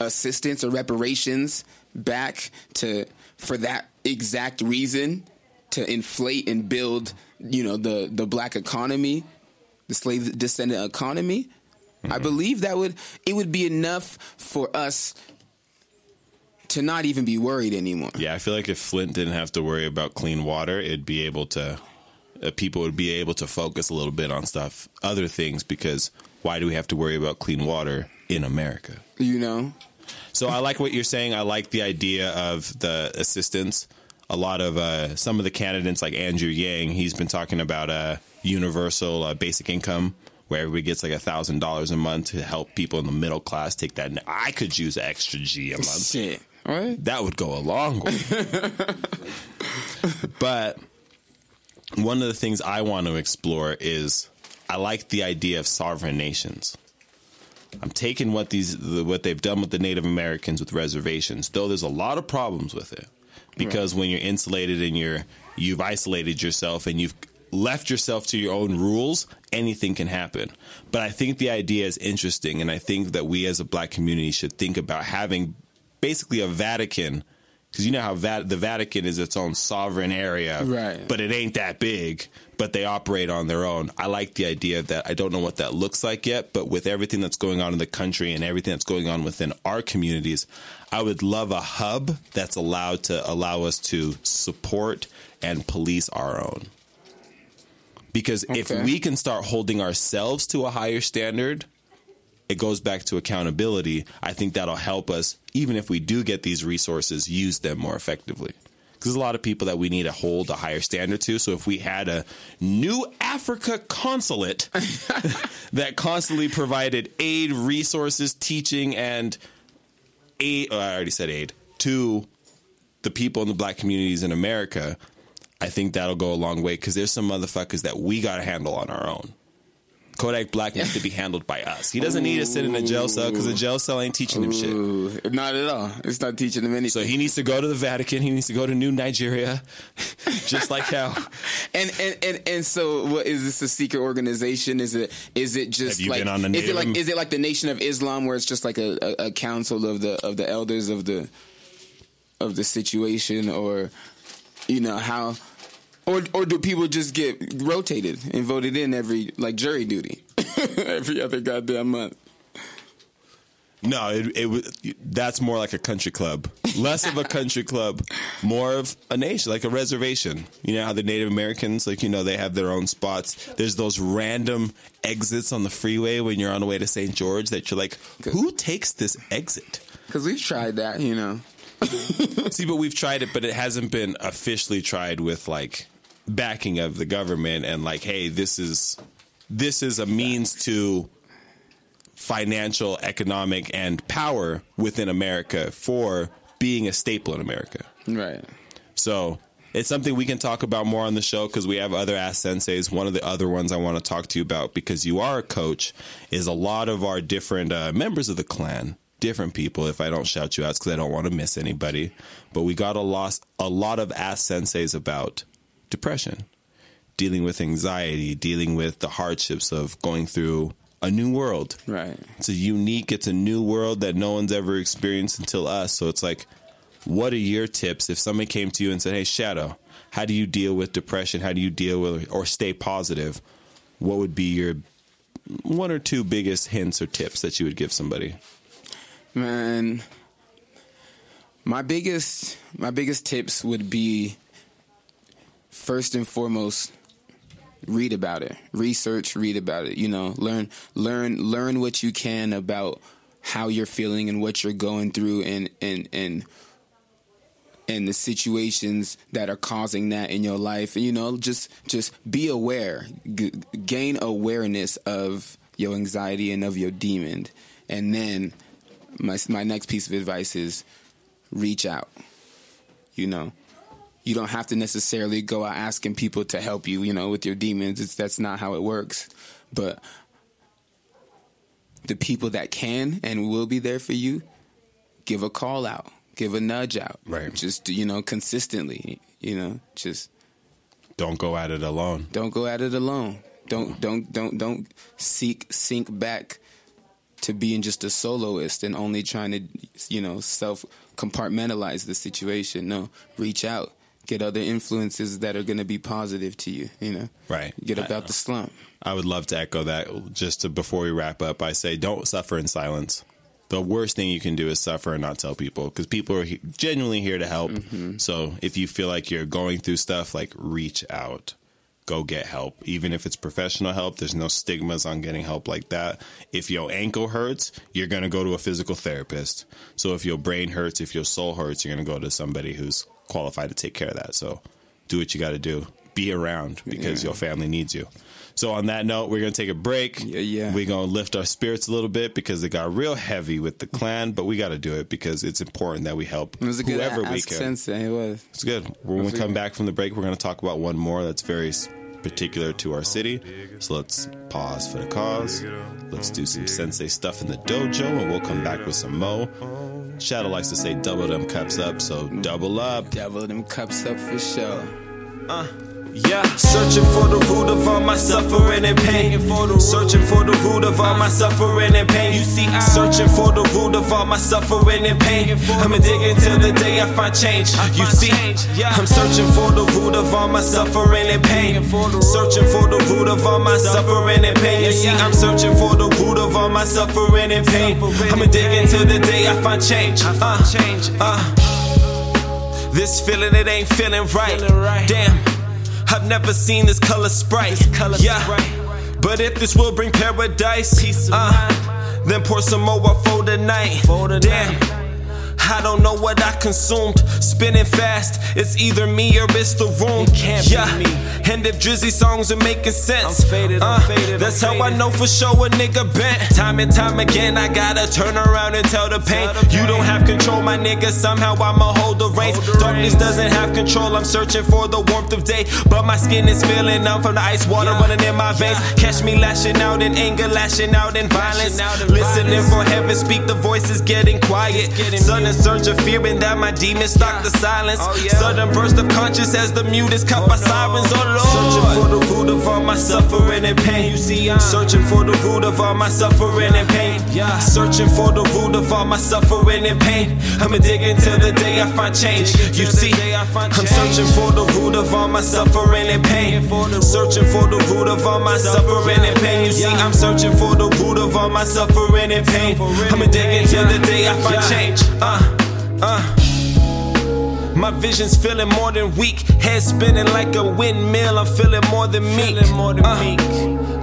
Speaker 2: assistance or reparations back to for that exact reason to inflate and build, you know, the the black economy, the slave descendant economy, I believe that would it would be enough for us to not even be worried anymore.
Speaker 1: Yeah, I feel like if Flint didn't have to worry about clean water, it'd be able to, uh, people would be able to focus a little bit on stuff, other things, because why do we have to worry about clean water in America?
Speaker 2: You know?
Speaker 1: So I like what you're saying. I like the idea of the assistance. A lot of uh, some of the candidates, like Andrew Yang, he's been talking about a universal uh, basic income where everybody gets like a thousand dollars a month to help people in the middle class take that. I could use an extra G a month.
Speaker 2: Shit. Right?
Speaker 1: That would go a long way. but one of the things I want to explore is I like the idea of sovereign nations. I'm taking what these the, what they've done with the Native Americans with reservations, though there's a lot of problems with it. Because when you're insulated and you're you've isolated yourself and you've left yourself to your own rules, anything can happen. But I think the idea is interesting and I think that we as a black community should think about having basically a Vatican because you know how Va- the Vatican is its own sovereign area,
Speaker 2: Right.
Speaker 1: But it ain't that big, but they operate on their own. I like the idea of that. I don't know what that looks like yet, but with everything that's going on in the country and everything that's going on within our communities, I would love a hub that's allowed to allow us to support and police our own. Because if we can start holding ourselves to a higher standard, it goes back to accountability. I think that'll help us, even if we do get these resources, use them more effectively. Because there's a lot of people that we need to hold a higher standard to. So if we had a new Africa consulate that constantly provided aid, resources, teaching, and aid, oh, I already said aid, to the people in the black communities in America, I think that'll go a long way because there's some motherfuckers that we got to handle on our own. Kodak Black needs to be handled by us. He doesn't need to sit in a jail cell because a jail cell ain't teaching him shit.
Speaker 2: Not at all. It's not teaching him anything.
Speaker 1: So he needs to go to the Vatican. He needs to go to New Nigeria, just like how.
Speaker 2: and, and and and so, what is this a secret organization? Is it is it just
Speaker 1: Have you
Speaker 2: like
Speaker 1: been on the
Speaker 2: is it like is it like the Nation of Islam, where it's just like a, a, a council of the of the elders of the of the situation, or you know how, or or do people just get rotated and voted in every like jury duty every other goddamn month?
Speaker 1: No, it, it was. That's more like a country club. Less of a country club, more of a nation, like a reservation. You know how the Native Americans, like you know, they have their own spots. There's those random exits on the freeway when you're on the way to St. George that you're like, who takes this exit?
Speaker 2: Because we've tried that, you know.
Speaker 1: See, but we've tried it, but it hasn't been officially tried with like backing of the government and like, hey, this is this is a means to financial, economic, and power within America for being a staple in America.
Speaker 2: Right.
Speaker 1: So it's something we can talk about more on the show because we have other Ask Senseis. One of the other ones I want to talk to you about because you are a coach is a lot of our different uh, members of the clan. Different people. If I don't shout you out, because I don't want to miss anybody. But we got a lot, a lot of Ask Senseis about depression, dealing with anxiety, dealing with the hardships of going through a new world.
Speaker 2: Right.
Speaker 1: It's a unique, it's a new world that no one's ever experienced until us. So it's like, what are your tips if somebody came to you and said, Hey, Shadow, how do you deal with depression? How do you deal with or stay positive? What would be your one or two biggest hints or tips that you would give somebody?
Speaker 2: Man, my biggest my biggest tips would be first and foremost read about it. Research, read about it, you know, learn learn learn what you can about how you're feeling and what you're going through and and and and the situations that are causing that in your life and you know just just be aware G- gain awareness of your anxiety and of your demon and then my my next piece of advice is reach out. You know, you don't have to necessarily go out asking people to help you. You know, with your demons, it's that's not how it works. But the people that can and will be there for you, give a call out, give a nudge out,
Speaker 1: Right.
Speaker 2: Just you know, consistently. You know, just
Speaker 1: Don't go at it alone.
Speaker 2: don't go at it alone. Don't don't don't don't seek sink back to being just a soloist and only trying to you know self compartmentalize the situation. No, reach out, get other influences that are going to be positive to you. You know,
Speaker 1: Right.
Speaker 2: Get up out the slump.
Speaker 1: I would love to echo that. Just to, before we wrap up, I say don't suffer in silence. The worst thing you can do is suffer and not tell people because people are he- genuinely here to help. Mm-hmm. So if you feel like you're going through stuff, like reach out, go get help. Even if it's professional help, there's no stigmas on getting help like that. If your ankle hurts, you're going to go to a physical therapist. So if your brain hurts, if your soul hurts, you're going to go to somebody who's qualified to take care of that. So do what you got to do. Be around because
Speaker 2: Yeah.
Speaker 1: your family needs you. So on that note, we're gonna take a break.
Speaker 2: Yeah, yeah.
Speaker 1: We're gonna lift our spirits a little bit because it got real heavy with the clan, but we got to do it because it's important that we help
Speaker 2: It was a good
Speaker 1: whoever we can.
Speaker 2: sensei. Eh, it was.
Speaker 1: It's good. When we come back from the break, we're gonna talk about one more that's very particular to our city. So let's pause for the cause. Let's do some sensei stuff in the dojo, and we'll come back with some mo. Shadow likes to say double them cups up, so double up.
Speaker 2: Double them cups up for sure. Uh.
Speaker 3: Yeah, searching for the root of all my suffering and pain. Searching for the root of all my suffering and pain. You see, I'm searching for the root of all my suffering and pain. I'ma dig until the day I find change. You see, I'm searching for the root of all my suffering and pain. Searching for the root of all my suffering and pain. You see, I'm searching for the root of all my suffering and pain. I'ma dig until the day I find change. Uh, uh. This feeling, it ain't feeling right. Damn. I've never seen this color sprite. yeah. But if this will bring paradise, uh, then pour some more for the night. Damn. I don't know what I consumed. Spinning fast, it's either me or it's the room. It can't yeah. me And if Drizzy songs are making sense, faded uh, that's how I know for sure a nigga bent. Time and time again, I gotta turn around and tell the pain. You don't have control, my nigga. Somehow I'ma hold the reins. Darkness doesn't have control. I'm searching for the warmth of day, but my skin is feeling numb from the ice water running in my veins. Catch me lashing out in anger, lashing out in violence. Listening for heaven, speak the voices getting quiet. Sudden surge of fear, and that my demons stalk the silence. Sudden burst of conscience as the mute is cut by sirens. Oh Lord. Searching for the root of all my suffering and pain. You see, I'm searching for the root of all my suffering and pain. Yeah. Searching for the root of all my suffering and pain. I'ma dig until the day I find change. You see, I'm searching for the root of all my suffering and pain. Searching for the root of all my suffering and pain. You see, I'm searching for the root of all my suffering and pain. I'ma dig until the day I find change. Uh, uh. My vision's feeling more than weak. Head spinning like a windmill. I'm feeling more than meek. Uh,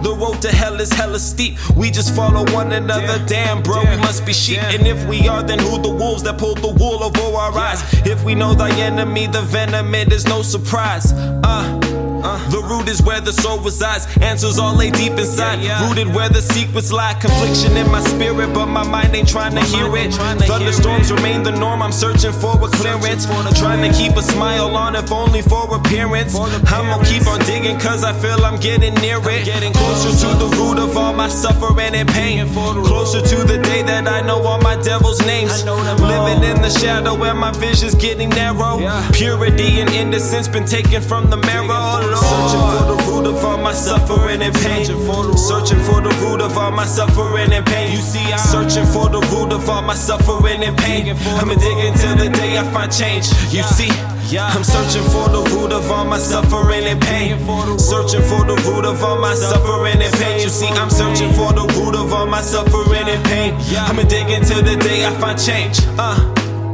Speaker 3: The road to hell is hella steep. We just follow one another. Damn, bro, we must be sheep. And if we are, then who the wolves that pulled the wool over our eyes? If we know thy enemy, the venom, it is no surprise. Uh, Uh. the root is where the soul resides. Answers all lay deep inside. Rooted where the secrets lie. Confliction in my spirit, but my mind ain't trying to hear it. Thunderstorms remain the norm. I'm searching for a clearance. For Trying to keep a smile on, if only for appearance. I'm gonna keep on digging, cause I feel I'm getting near it. Getting closer to the root of all my suffering and pain. Closer to the day that I know all my devil's names. Living in the shadow where my vision's getting narrow. Purity and innocence been taken from the marrow. Searching for the root of all my suffering and pain. Searching for the root of all my suffering and pain. You see, I'm searching for the root of all my suffering and pain. I'ma dig until the day I find change. You see. I'm searching for the root of all my suffering and pain. Searching for the root of all my suffering and pain. You see, I'm searching for the root of all my suffering and pain. I'ma dig until the day I find change. Uh,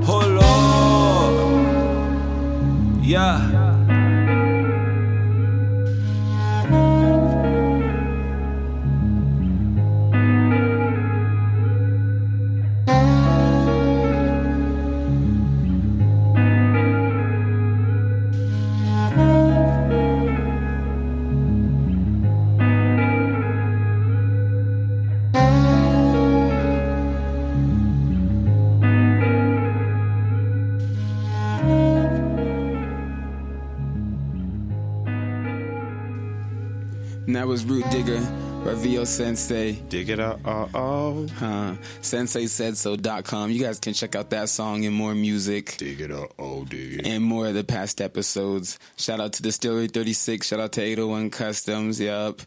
Speaker 3: oh Lord. Yeah.
Speaker 2: Was Root Digger, Ravio Sensei.
Speaker 1: Dig it out. Oh, oh.
Speaker 2: Uh, Sensei said so.com. You guys can check out that song and more music
Speaker 1: Dig it up. Oh, dig it.
Speaker 2: and more of the past episodes. Shout out to Distillery 36. Shout out to 801 Customs. Yup.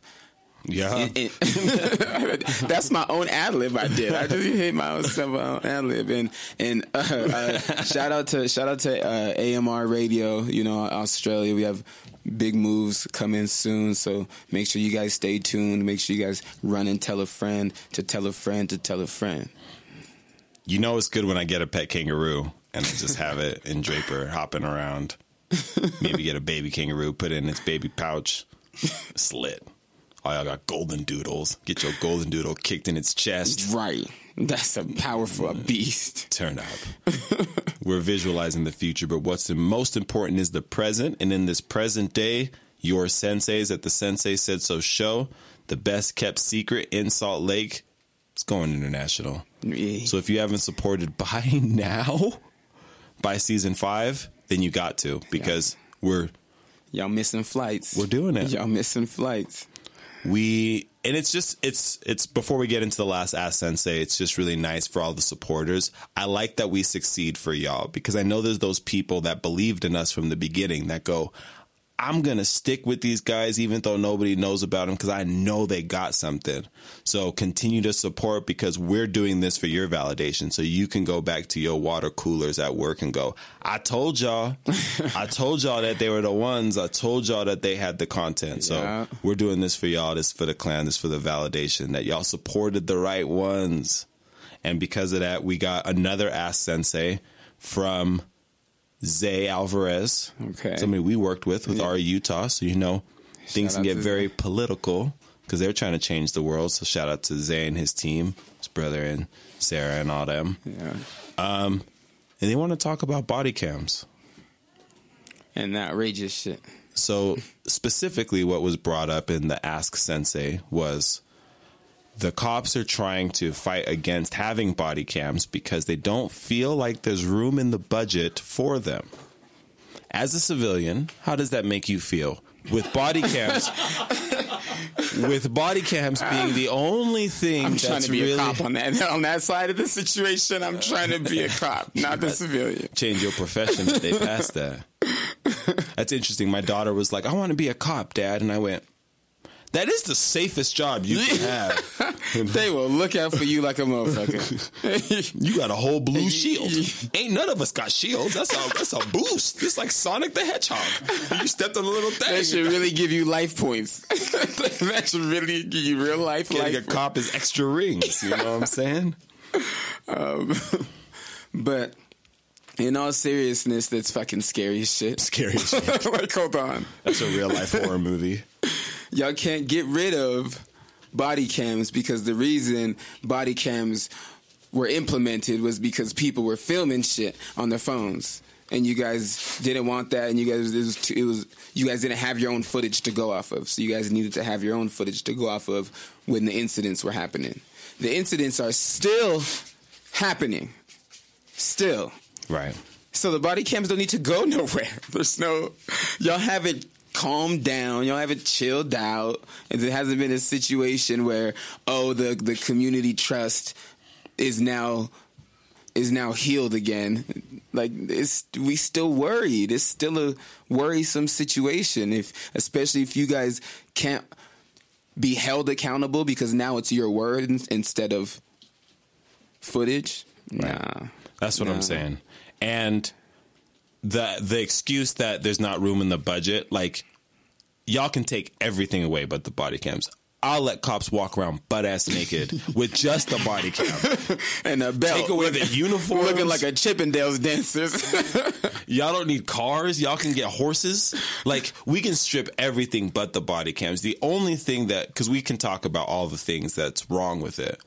Speaker 1: Yeah.
Speaker 2: And- and- that's my own ad lib I did. I just hit my own stuff, my own ad lib, and and uh, uh, shout out to shout out to uh, AMR Radio. You know, Australia. We have big moves coming soon, so make sure you guys stay tuned. Make sure you guys run and tell a friend to tell a friend to tell a friend.
Speaker 1: You know it's good when I get a pet kangaroo and I just have it in Draper hopping around. Maybe get a baby kangaroo, put it in its baby pouch. It's y'all got golden doodles. Get your golden doodle kicked in its chest.
Speaker 2: Right. That's a powerful beast.
Speaker 1: Turn up. We're visualizing the future, but what's the most important is the present. And in this present day, your senseis at the Sensei Said So show, the best kept secret in Salt Lake, it's going international.
Speaker 2: Yeah.
Speaker 1: So if you haven't supported by now, by season five, then you got to because we're
Speaker 2: Y'all missing flights.
Speaker 1: We're doing it.
Speaker 2: Y'all missing flights.
Speaker 1: We and it's just it's it's before we get into the last ask sensei it's just really nice for all the supporters. I like that we succeed for y'all because i know there's those people that believed in us from the beginning that go i'm gonna stick with these guys even though nobody knows about them because i know they got something so continue to support because we're doing this for your validation so you can go back to your water coolers at work and go i told y'all i told y'all that they were the ones i told y'all that they had the content so
Speaker 2: Yeah.
Speaker 1: we're doing this for y'all. This for the clan. This for the validation that y'all supported the right ones. And because of that, we got another Ask Sensei from Zay Alvarez.
Speaker 2: Okay.
Speaker 1: Somebody we worked with with our Utah. So, you know, things
Speaker 2: Shout
Speaker 1: can get very political because they're trying to change the world. So, shout out to Zay and his team, his brother and Sarah and all them.
Speaker 2: Yeah.
Speaker 1: Um, and they want to talk about body cams.
Speaker 2: And outrageous shit.
Speaker 1: So specifically, what was brought up in the Ask Sensei was the cops are trying to fight against having body cams because they don't feel like there's room in the budget for them. As a civilian, how does that make you feel? With body cams, with body cams being the only thing
Speaker 2: I'm
Speaker 1: that's
Speaker 2: trying to be
Speaker 1: really
Speaker 2: a cop on that on that side of the situation. I'm trying to be a cop, not the civilian.
Speaker 1: change your profession if they pass that. That's interesting. My daughter was like, I want to be a cop, dad. And I went, that is the safest job you can have.
Speaker 2: They will look out for you like a motherfucker.
Speaker 1: You got a whole blue shield. Ain't none of us got shields. That's a that's a boost. It's like Sonic the Hedgehog. You stepped on a little thing.
Speaker 2: that should really give you life points. that should really give you real life
Speaker 1: Getting
Speaker 2: life
Speaker 1: a cop is extra rings. You know what I'm saying?
Speaker 2: Um, but in all seriousness, that's fucking scary as shit.
Speaker 1: Scary shit.
Speaker 2: like, hold on.
Speaker 1: That's a real life horror movie.
Speaker 2: Y'all can't get rid of body cams because the reason body cams were implemented was because people were filming shit on their phones. And you guys didn't want that, and you guys it was, too, it was you guys didn't have your own footage to go off of, so you guys needed to have your own footage to go off of when the incidents were happening. The incidents are still happening, still.
Speaker 1: Right.
Speaker 2: So the body cams don't need to go nowhere. There's no, y'all haven't calmed down, y'all haven't chilled out, and there hasn't been a situation where oh the the community trust is now is now healed again. Like it's we still worried. It's still a worrisome situation. If especially if you guys can't be held accountable because now it's your word instead of footage. Nah.
Speaker 1: That's what I'm saying. And the the excuse that there's not room in the budget, like y'all can take everything away but the body cams. I'll let cops walk around butt ass naked with just the body cam.
Speaker 2: and a belt.
Speaker 1: Take away the uniform,
Speaker 2: looking like a Chippendales dancers.
Speaker 1: Y'all don't need cars. Y'all can get horses. Like we can strip everything but the body cams. The only thing that because we can talk about all the things that's wrong with it,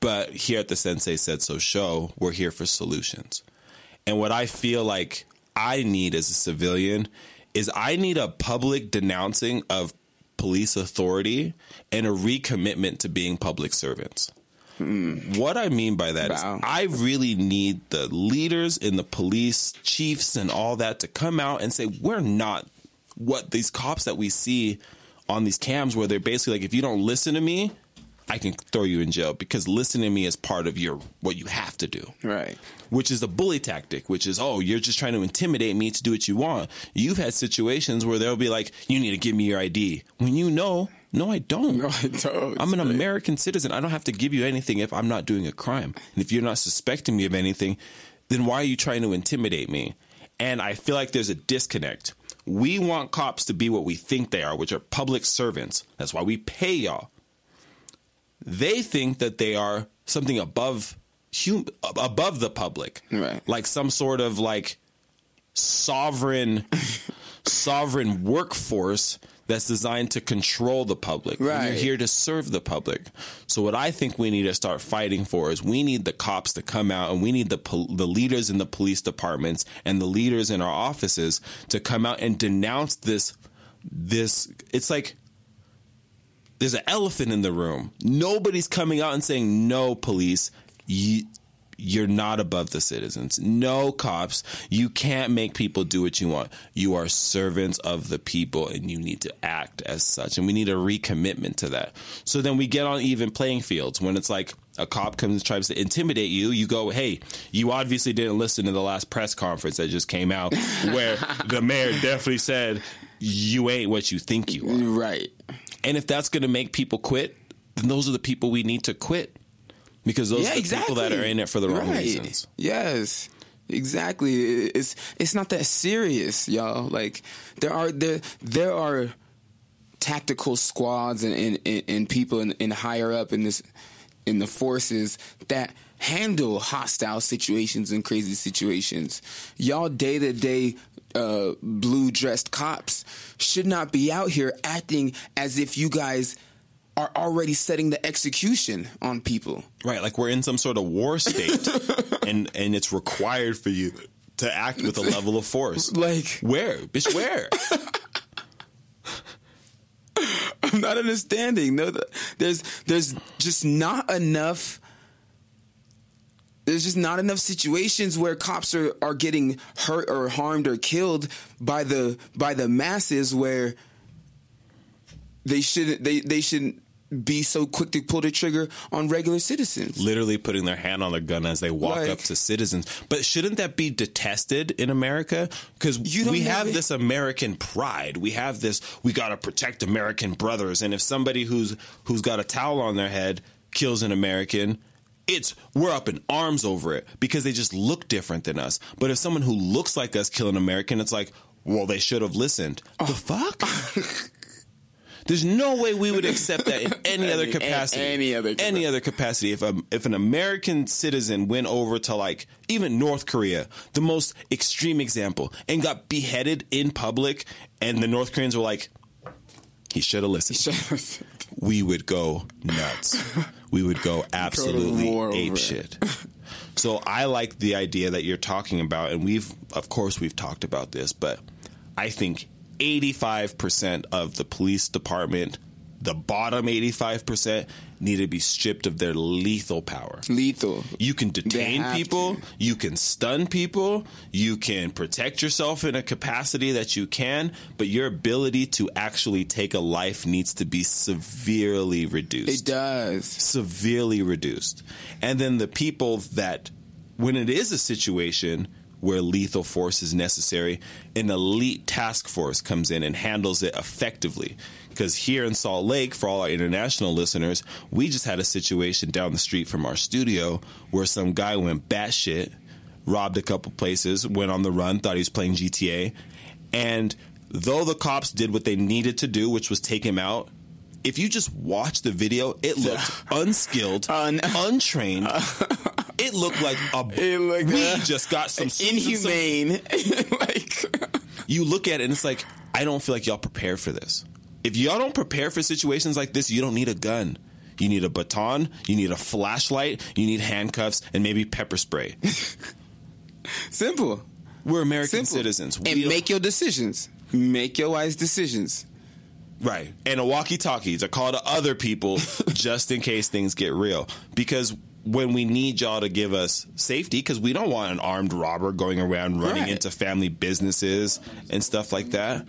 Speaker 1: but here at the Sensei Said So show, we're here for solutions. And what I feel like I need as a civilian is I need a public denouncing of police authority and a recommitment to being public servants. What I mean by that is
Speaker 2: Wow.
Speaker 1: I really need the leaders in the police, chiefs, and all that to come out and say, we're not what these cops that we see on these cams where they're basically like, if you don't listen to me, I can throw you in jail because listening to me is part of your what you have to do.
Speaker 2: Right.
Speaker 1: Which is a bully tactic, which is, oh, you're just trying to intimidate me to do what you want. You've had situations where they'll be like, you need to give me your ID. When you know, no, I don't.
Speaker 2: No, I don't.
Speaker 1: I'm an
Speaker 2: Right.
Speaker 1: American citizen. I don't have to give you anything if I'm not doing a crime. And if you're not suspecting me of anything, then why are you trying to intimidate me? And I feel like there's a disconnect. We want cops to be what we think they are, which are public servants. That's why we pay y'all. They think that they are something above hum- above the public.
Speaker 2: Right.
Speaker 1: Like some sort of like sovereign sovereign workforce that's designed to control the public.
Speaker 2: Right.
Speaker 1: You're here to serve the public. So what I think we need to start fighting for is we need the cops to come out and we need the pol- the leaders in the police departments and the leaders in our offices to come out and denounce this this it's like there's an elephant in the room. Nobody's coming out and saying no police. You, you're not above the citizens. No cops. You can't make people do what you want. You are servants of the people and you need to act as such. And we need a recommitment to that. So then we get on even playing fields when it's like a cop comes and tries to intimidate you. You go, hey, you obviously didn't listen to the last press conference that just came out where the mayor definitely said, you ain't what you think you are.
Speaker 2: Right.
Speaker 1: And if that's going to make people quit, then those are the people we need to quit because those
Speaker 2: yeah,
Speaker 1: are the
Speaker 2: exactly.
Speaker 1: people that are in it for the wrong
Speaker 2: right.
Speaker 1: reasons.
Speaker 2: Yes. Exactly. It's it's not that serious, y'all. Like there are there there are tactical squads and and, and, and people in, in higher up in this in the forces that handle hostile situations and crazy situations. Y'all day to day uh, blue dressed cops should not be out here acting as if you guys are already setting the execution on people.
Speaker 1: Right, like we're in some sort of war state, and and it's required for you to act with a level of force.
Speaker 2: Like
Speaker 1: Where, bitch? Where?
Speaker 2: I'm not understanding. No, the- there's there's just not enough. There's just not enough situations where cops are, are getting hurt or harmed or killed by the by the masses where they shouldn't they, they shouldn't be so quick to pull the trigger on regular citizens.
Speaker 1: Literally putting their hand on their gun as they walk
Speaker 2: Like-
Speaker 1: up to citizens. But shouldn't that be detested in America? Because we have
Speaker 2: it-
Speaker 1: this American pride. We have this. We got to protect American brothers. And if somebody who's who's got a towel on their head kills an American, it's we're up in arms over it because they just look different than us. But if someone who looks like us kill an American, it's like, well, they should have listened.
Speaker 2: Oh.
Speaker 1: The fuck. There's no way we would accept that in any other capacity.
Speaker 2: any other
Speaker 1: any other capacity. If a, if an American citizen went over to like even North Korea, the most extreme example, and got beheaded in public, and the North Koreans were like, he should have listened. we would go nuts. We would go absolutely
Speaker 2: over
Speaker 1: ape shit. So I like the idea that you're talking about, and we've, of course, we've talked about this, but I think 85% of the police department, the bottom 85%, need to be stripped of their lethal power.
Speaker 2: Lethal.
Speaker 1: You can detain people,
Speaker 2: to.
Speaker 1: you can stun people, you can protect yourself in a capacity that you can, but your ability to actually take a life needs to be severely reduced
Speaker 2: It does.
Speaker 1: severely reduced. And then the people that, when it is a situation where lethal force is necessary, an elite task force comes in and handles it effectively. Because here in Salt Lake, for all our international listeners, we just had a situation down the street from our studio where some guy went batshit, robbed a couple places, went on the run, thought he was playing GTA. And though the cops did what they needed to do, which was take him out, if you just watch the video, it looked unskilled,
Speaker 2: Un-
Speaker 1: untrained. it looked like a.
Speaker 2: It looked,
Speaker 1: we
Speaker 2: uh,
Speaker 1: just got some some-
Speaker 2: Inhumane. like
Speaker 1: you look at it and it's like, I don't feel like y'all prepared for this. If y'all don't prepare for situations like this, you don't need a gun. You need a baton, you need a flashlight, you need handcuffs, and maybe pepper spray.
Speaker 2: simple.
Speaker 1: We're American
Speaker 2: Simple.
Speaker 1: citizens. We
Speaker 2: And make your decisions. Make your wise decisions.
Speaker 1: Right. And a walkie talkie to call to other people just in case things get real. Because when we need y'all to give us safety, because we don't want an armed robber going around running
Speaker 2: Right.
Speaker 1: into family businesses and stuff like that.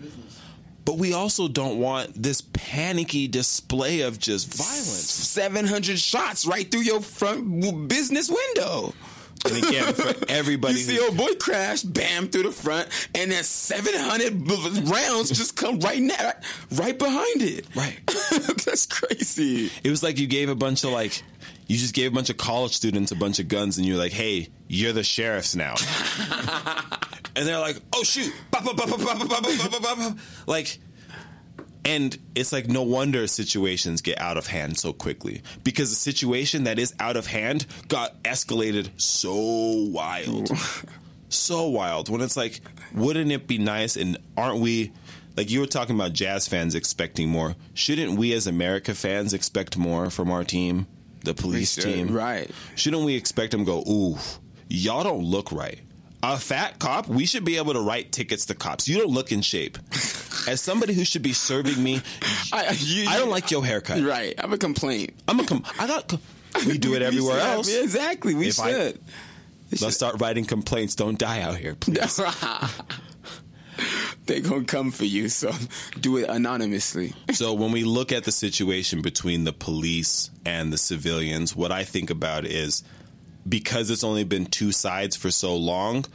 Speaker 1: But we also don't want this panicky display of just violence.
Speaker 2: 700 shots right through your front business window.
Speaker 1: And again, for everybody,
Speaker 2: You see your boy crash, bam, through the front, and then 700 rounds just come right now, right behind it.
Speaker 1: Right.
Speaker 2: That's crazy.
Speaker 1: it was like you gave a bunch of like, you just gave a bunch of college students a bunch of guns, and you're like, "Hey, you're the sheriffs now," and they're like, "Oh shoot!" Like, and it's like no wonder situations get out of hand so quickly because the situation that is out of hand got escalated so wild, so wild. When it's like, wouldn't it be nice? And aren't we? Like you were talking about jazz fans expecting more. Shouldn't we as America fans expect more from our team, the police team?
Speaker 2: Right.
Speaker 1: Shouldn't we expect them go, ooh, y'all don't look right a fat cop we should be able to write tickets to cops you don't look in shape as somebody who should be serving me
Speaker 2: I, you-
Speaker 1: i don't like your haircut
Speaker 2: Right. I'm a complaint.
Speaker 1: i'm a com- i got we do it everywhere
Speaker 2: Yeah,
Speaker 1: else
Speaker 2: Exactly. We
Speaker 1: If I-
Speaker 2: should.
Speaker 1: let's start writing complaints don't die out here please.
Speaker 2: they gonna come for you, so do it anonymously.
Speaker 1: So when we look at the situation between the police and the civilians, what I think about is because it's only been two sides for so long,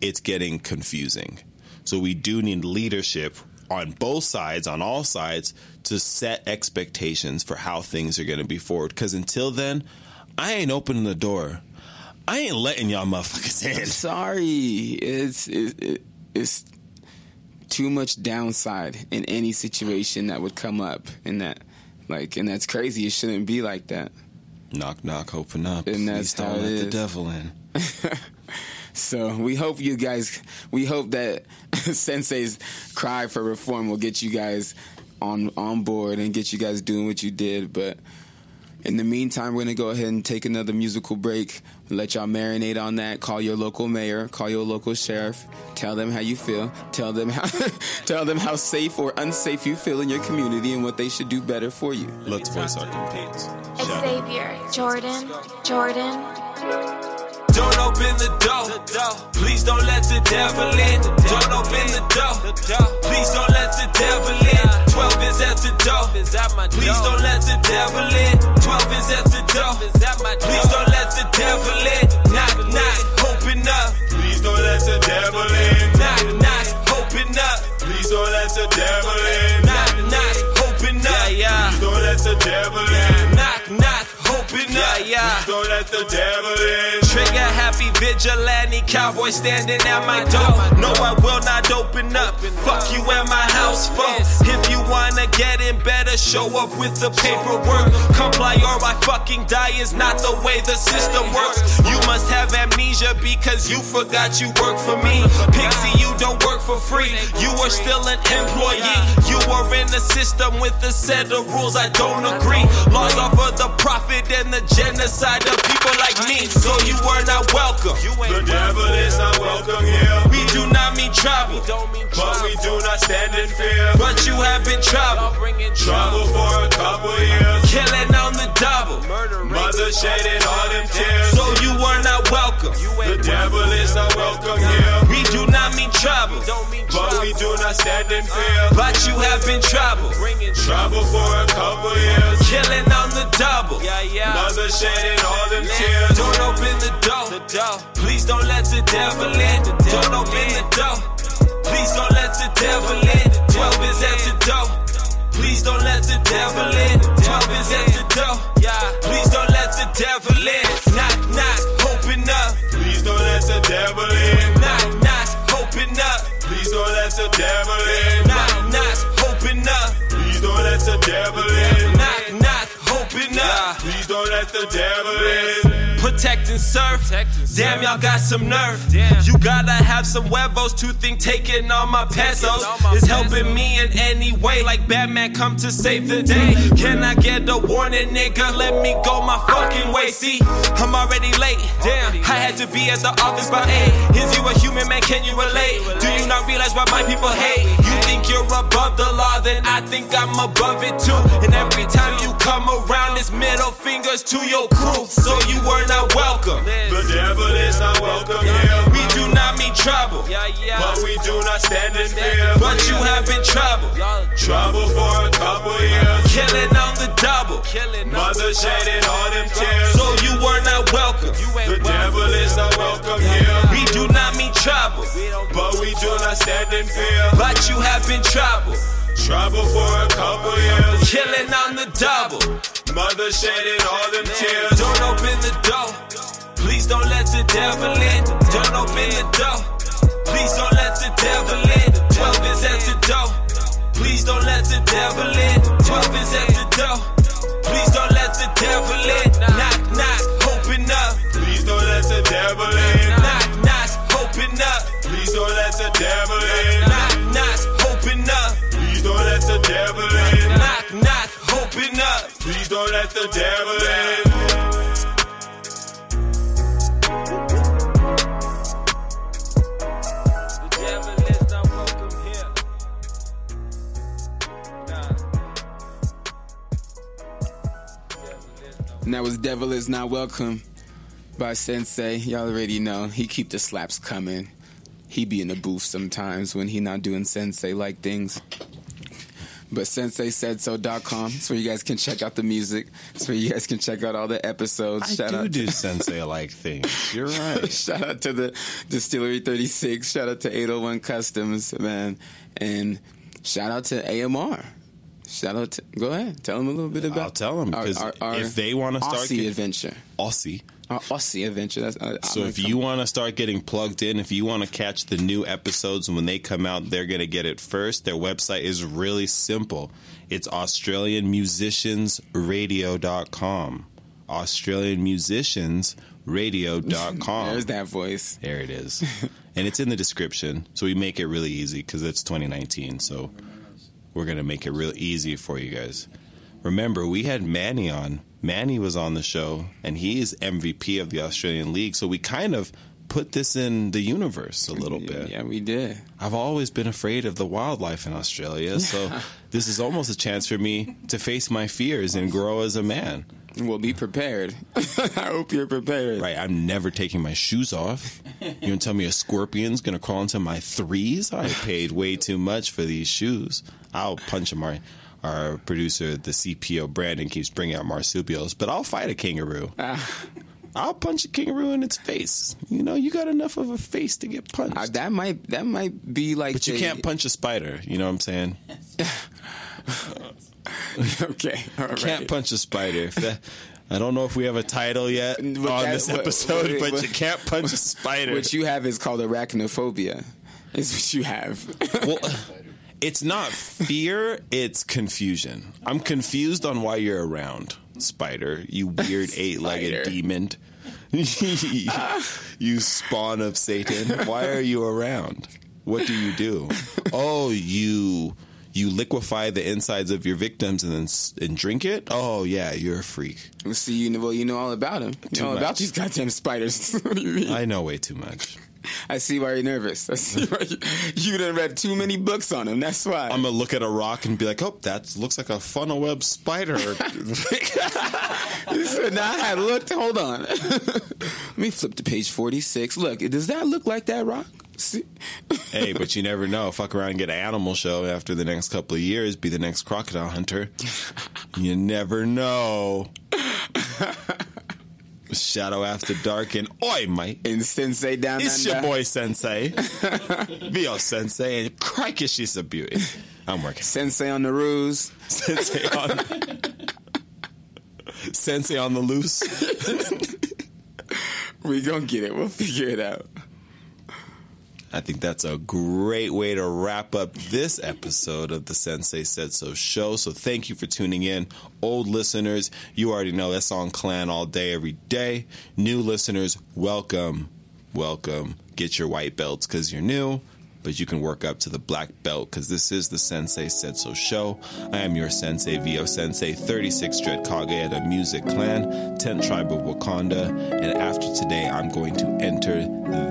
Speaker 1: it's getting confusing. So we do need leadership on both sides, on all sides, to set expectations for how things are going to be forward. Because until then, I ain't opening the door. I ain't letting y'all motherfuckers in.
Speaker 2: Sorry, it's it, it's too much downside in any situation that would come up, and that like, and that's crazy. It shouldn't be like that.
Speaker 1: Knock, knock, open up.
Speaker 2: And
Speaker 1: Please
Speaker 2: that's
Speaker 1: don't
Speaker 2: how it
Speaker 1: let the devil in.
Speaker 2: So we hope you guys, we hope that Sensei's cry for reform will get you guys on on board and get you guys doing what you did. But in the meantime, we're gonna go ahead and take another musical break. Let y'all marinate on that. Call your local mayor. Call your local sheriff. Tell them how you feel. Tell them how tell them how safe or unsafe you feel in your community and what they should do better for you.
Speaker 1: Let's voice our complaints. Shout out.
Speaker 8: Xavier, Jordan, Jordan.
Speaker 3: Don't open the door. Please don't let the devil in. Don't open the door. Please don't let the devil in. 12 is at the door. Please don't let the devil in. 12 is at the door. Please don't let the devil in. Knock, knock, open up. Please don't let the devil in. Knock, knock, open up. Please don't let the devil in. Knock, knock, open up. Please don't let the devil in. Knock, knock, open up. Please don't let the devil in. Trigger vigilante cowboy standing at my door. No, I will not open up. Fuck you and my house phone. If you wanna get in better, show up with the paperwork. Comply or I fucking die is not the way the system works. You must have amnesia because you forgot you work for me. Pixie, you don't work for free. You are still an employee. You are in the system with a set of rules I don't agree. Laws are for the profit and the genocide of people like me. So you are not welcome. The devil is not welcome here. We do not mean trouble, but we do not stand in fear. But you have been trouble, trouble for a couple years. Killing on the double, mother shedding all them tears. So you are not welcome. The devil is not welcome here. We do not mean trouble, but we do not stand in fear. Uh, but you have been trouble, Bringing trouble for a couple years. Killing on the double, mother shedding all them tears. Don't open the door, please don't let the devil in. Don't open the door, please don't let the devil in. Twelve is at the door. Please don't let the devil in. Twelve is at the door. Please don't let the devil in. Knock, knock, open up. Please don't let the devil in. Knock, knock, open up. Please don't let the devil in. Knock, knock, open up. Please don't let the devil in. Knock, knock, open up. Please don't let the devil in. Protect and serve. Damn, y'all got some nerve. Damn. You gotta have some huevos to think taking all my pesos is helping me in any way. Like Batman come to save the day. Can I get a warning, nigga? Let me go my fucking way. See, I'm already late. Damn, I had to be at the office by 8. Is you a human man? Can you relate? Do you not realize why my people hate? You think you're above the law, then I think I'm above it too. And every time you come around, it's middle fingers to your crew. So you were not welcome. The devil is not welcome here. We do not mean trouble, but we do not stand in fear. But you have been trouble, trouble for a couple years. Killing on the double, mother shedding all them tears. So you were not welcome. The devil is not welcome here. We do not mean trouble, but we do not stand in fear. But you have been trouble. Trouble for a couple years. Killing on the double. Mother shedding all them tears. Don't open the door. Please don't let the devil in. Don't open the door. Please don't let the devil in. 12 is at the door. Please don't let the devil in. 12 is at the door. Please don't let the devil in. Knock, knock, open up. Please don't let the devil in. Knock, knock, open up. Please don't let the devil in. Knock, let the devil in. Knock, knock, open up. Please don't let the devil in. The devil is not welcome here.
Speaker 2: And that was Devil Is Not Welcome by Sensei. Y'all already know. He keep the slaps coming. He be in the booth sometimes when he not doing Sensei like things. But senseisaidso.com. It's where you guys can check out the music. It's where you guys can check out all the episodes.
Speaker 1: I do
Speaker 2: out
Speaker 1: do sensei like things. You're right.
Speaker 2: Shout out to the Distillery 36. Shout out to 801 Customs, man. And shout out to AMR. Shout out to, go ahead. Tell them a little bit about
Speaker 1: I'll tell them because if they want to start
Speaker 2: Aussie
Speaker 1: get-
Speaker 2: adventure.
Speaker 1: Aussie.
Speaker 2: Our Aussie adventure. That's, uh,
Speaker 1: So if you want to start getting plugged in, if you want to catch the new episodes when they come out, they're going to get it first. Their website is really simple. It's AustralianMusiciansRadio.com. AustralianMusiciansRadio.com.
Speaker 2: There's that voice.
Speaker 1: There it is. and it's in the description. So we make it really easy because it's 2019. So we're going to make it real easy for you guys. Remember, we had Manny on. Manny was on the show, and he's MVP of the Australian League. So we kind of put this in the universe a little bit.
Speaker 2: Yeah, we did.
Speaker 1: I've always been afraid of the wildlife in Australia. So this is almost a chance for me to face my fears and grow as a man.
Speaker 2: Well, be prepared. I hope you're prepared.
Speaker 1: Right, I'm never taking my shoes off. You gonna tell me a scorpion's gonna crawl into my threes? I paid way too much for these shoes. I'll punch him. Our, our producer, the CPO Brandon, keeps bringing out marsupials, but I'll fight a kangaroo. Ah. I'll punch a kangaroo in its face. You know, you got enough of a face to get punched.
Speaker 2: Uh, that might that might be like.
Speaker 1: but you can't punch a spider. You know what I'm saying?
Speaker 2: okay, all right.
Speaker 1: Can't punch a spider. I don't know if we have a title yet
Speaker 2: But
Speaker 1: on
Speaker 2: that-
Speaker 1: this episode,
Speaker 2: what-
Speaker 1: but
Speaker 2: what-
Speaker 1: you can't punch a spider.
Speaker 2: What you have is called arachnophobia. Is what you have.
Speaker 1: well, it's not fear, it's confusion. I'm confused on why you're around, Spider, you weird eight legged demon. you spawn of Satan. Why are you around? What do you do? Oh, you you liquefy the insides of your victims and then and drink it? Oh yeah, you're a freak.
Speaker 2: See, you know, well, you know all about him. You
Speaker 1: Too
Speaker 2: know
Speaker 1: much.
Speaker 2: about these goddamn spiders. what do you mean?
Speaker 1: I know way too much.
Speaker 2: I see why you're nervous. I see why you, you done read too many books on him. That's why.
Speaker 1: I'm gonna look at a rock and be like, "Oh, that looks like a funnel web spider."
Speaker 2: now I had looked. Hold on. Let me flip to page 46. Look, does that look like that rock? See?
Speaker 1: hey, but you never know. Fuck around and get an animal show after the next couple of years, be the next crocodile hunter. You never know. Shadow after dark and oi, mate.
Speaker 2: And Sensei down
Speaker 1: It's
Speaker 2: under.
Speaker 1: your boy Sensei. Be your Sensei, and crikey, she's a beauty. I'm working.
Speaker 2: Sensei on the ruse.
Speaker 1: Sensei on. Sensei on the loose.
Speaker 2: We gonna get it. We'll figure it out.
Speaker 1: I think that's a great way to wrap up this episode of the Sensei Said So show. So thank you for tuning in. Old listeners, you already know that's on Clan all day, every day. New listeners, welcome. Welcome. Get your white belts because you're new, but you can work up to the black belt because this is the Sensei Said So show. I am your Sensei, Vio Sensei, 36 Dread Kage at a Music Clan, 10th Tribe of Wakanda, and after today, I'm going to enter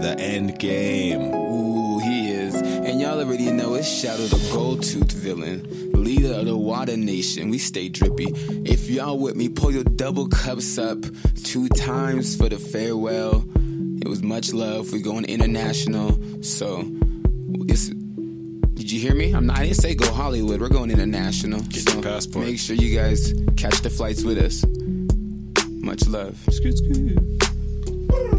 Speaker 1: the end game.
Speaker 2: Ooh, he is. And y'all already know it's Shadow the Gold Tooth villain, leader of the Water Nation. We stay drippy. If y'all with me, pull your double cups up two times for the farewell. It was much love. We're going international. So, it's did you hear me? I'm not, I didn't say go Hollywood. We're going international.
Speaker 1: Get so passport.
Speaker 2: Make sure you guys catch the flights with us. Much love.
Speaker 1: Scoot, scoot.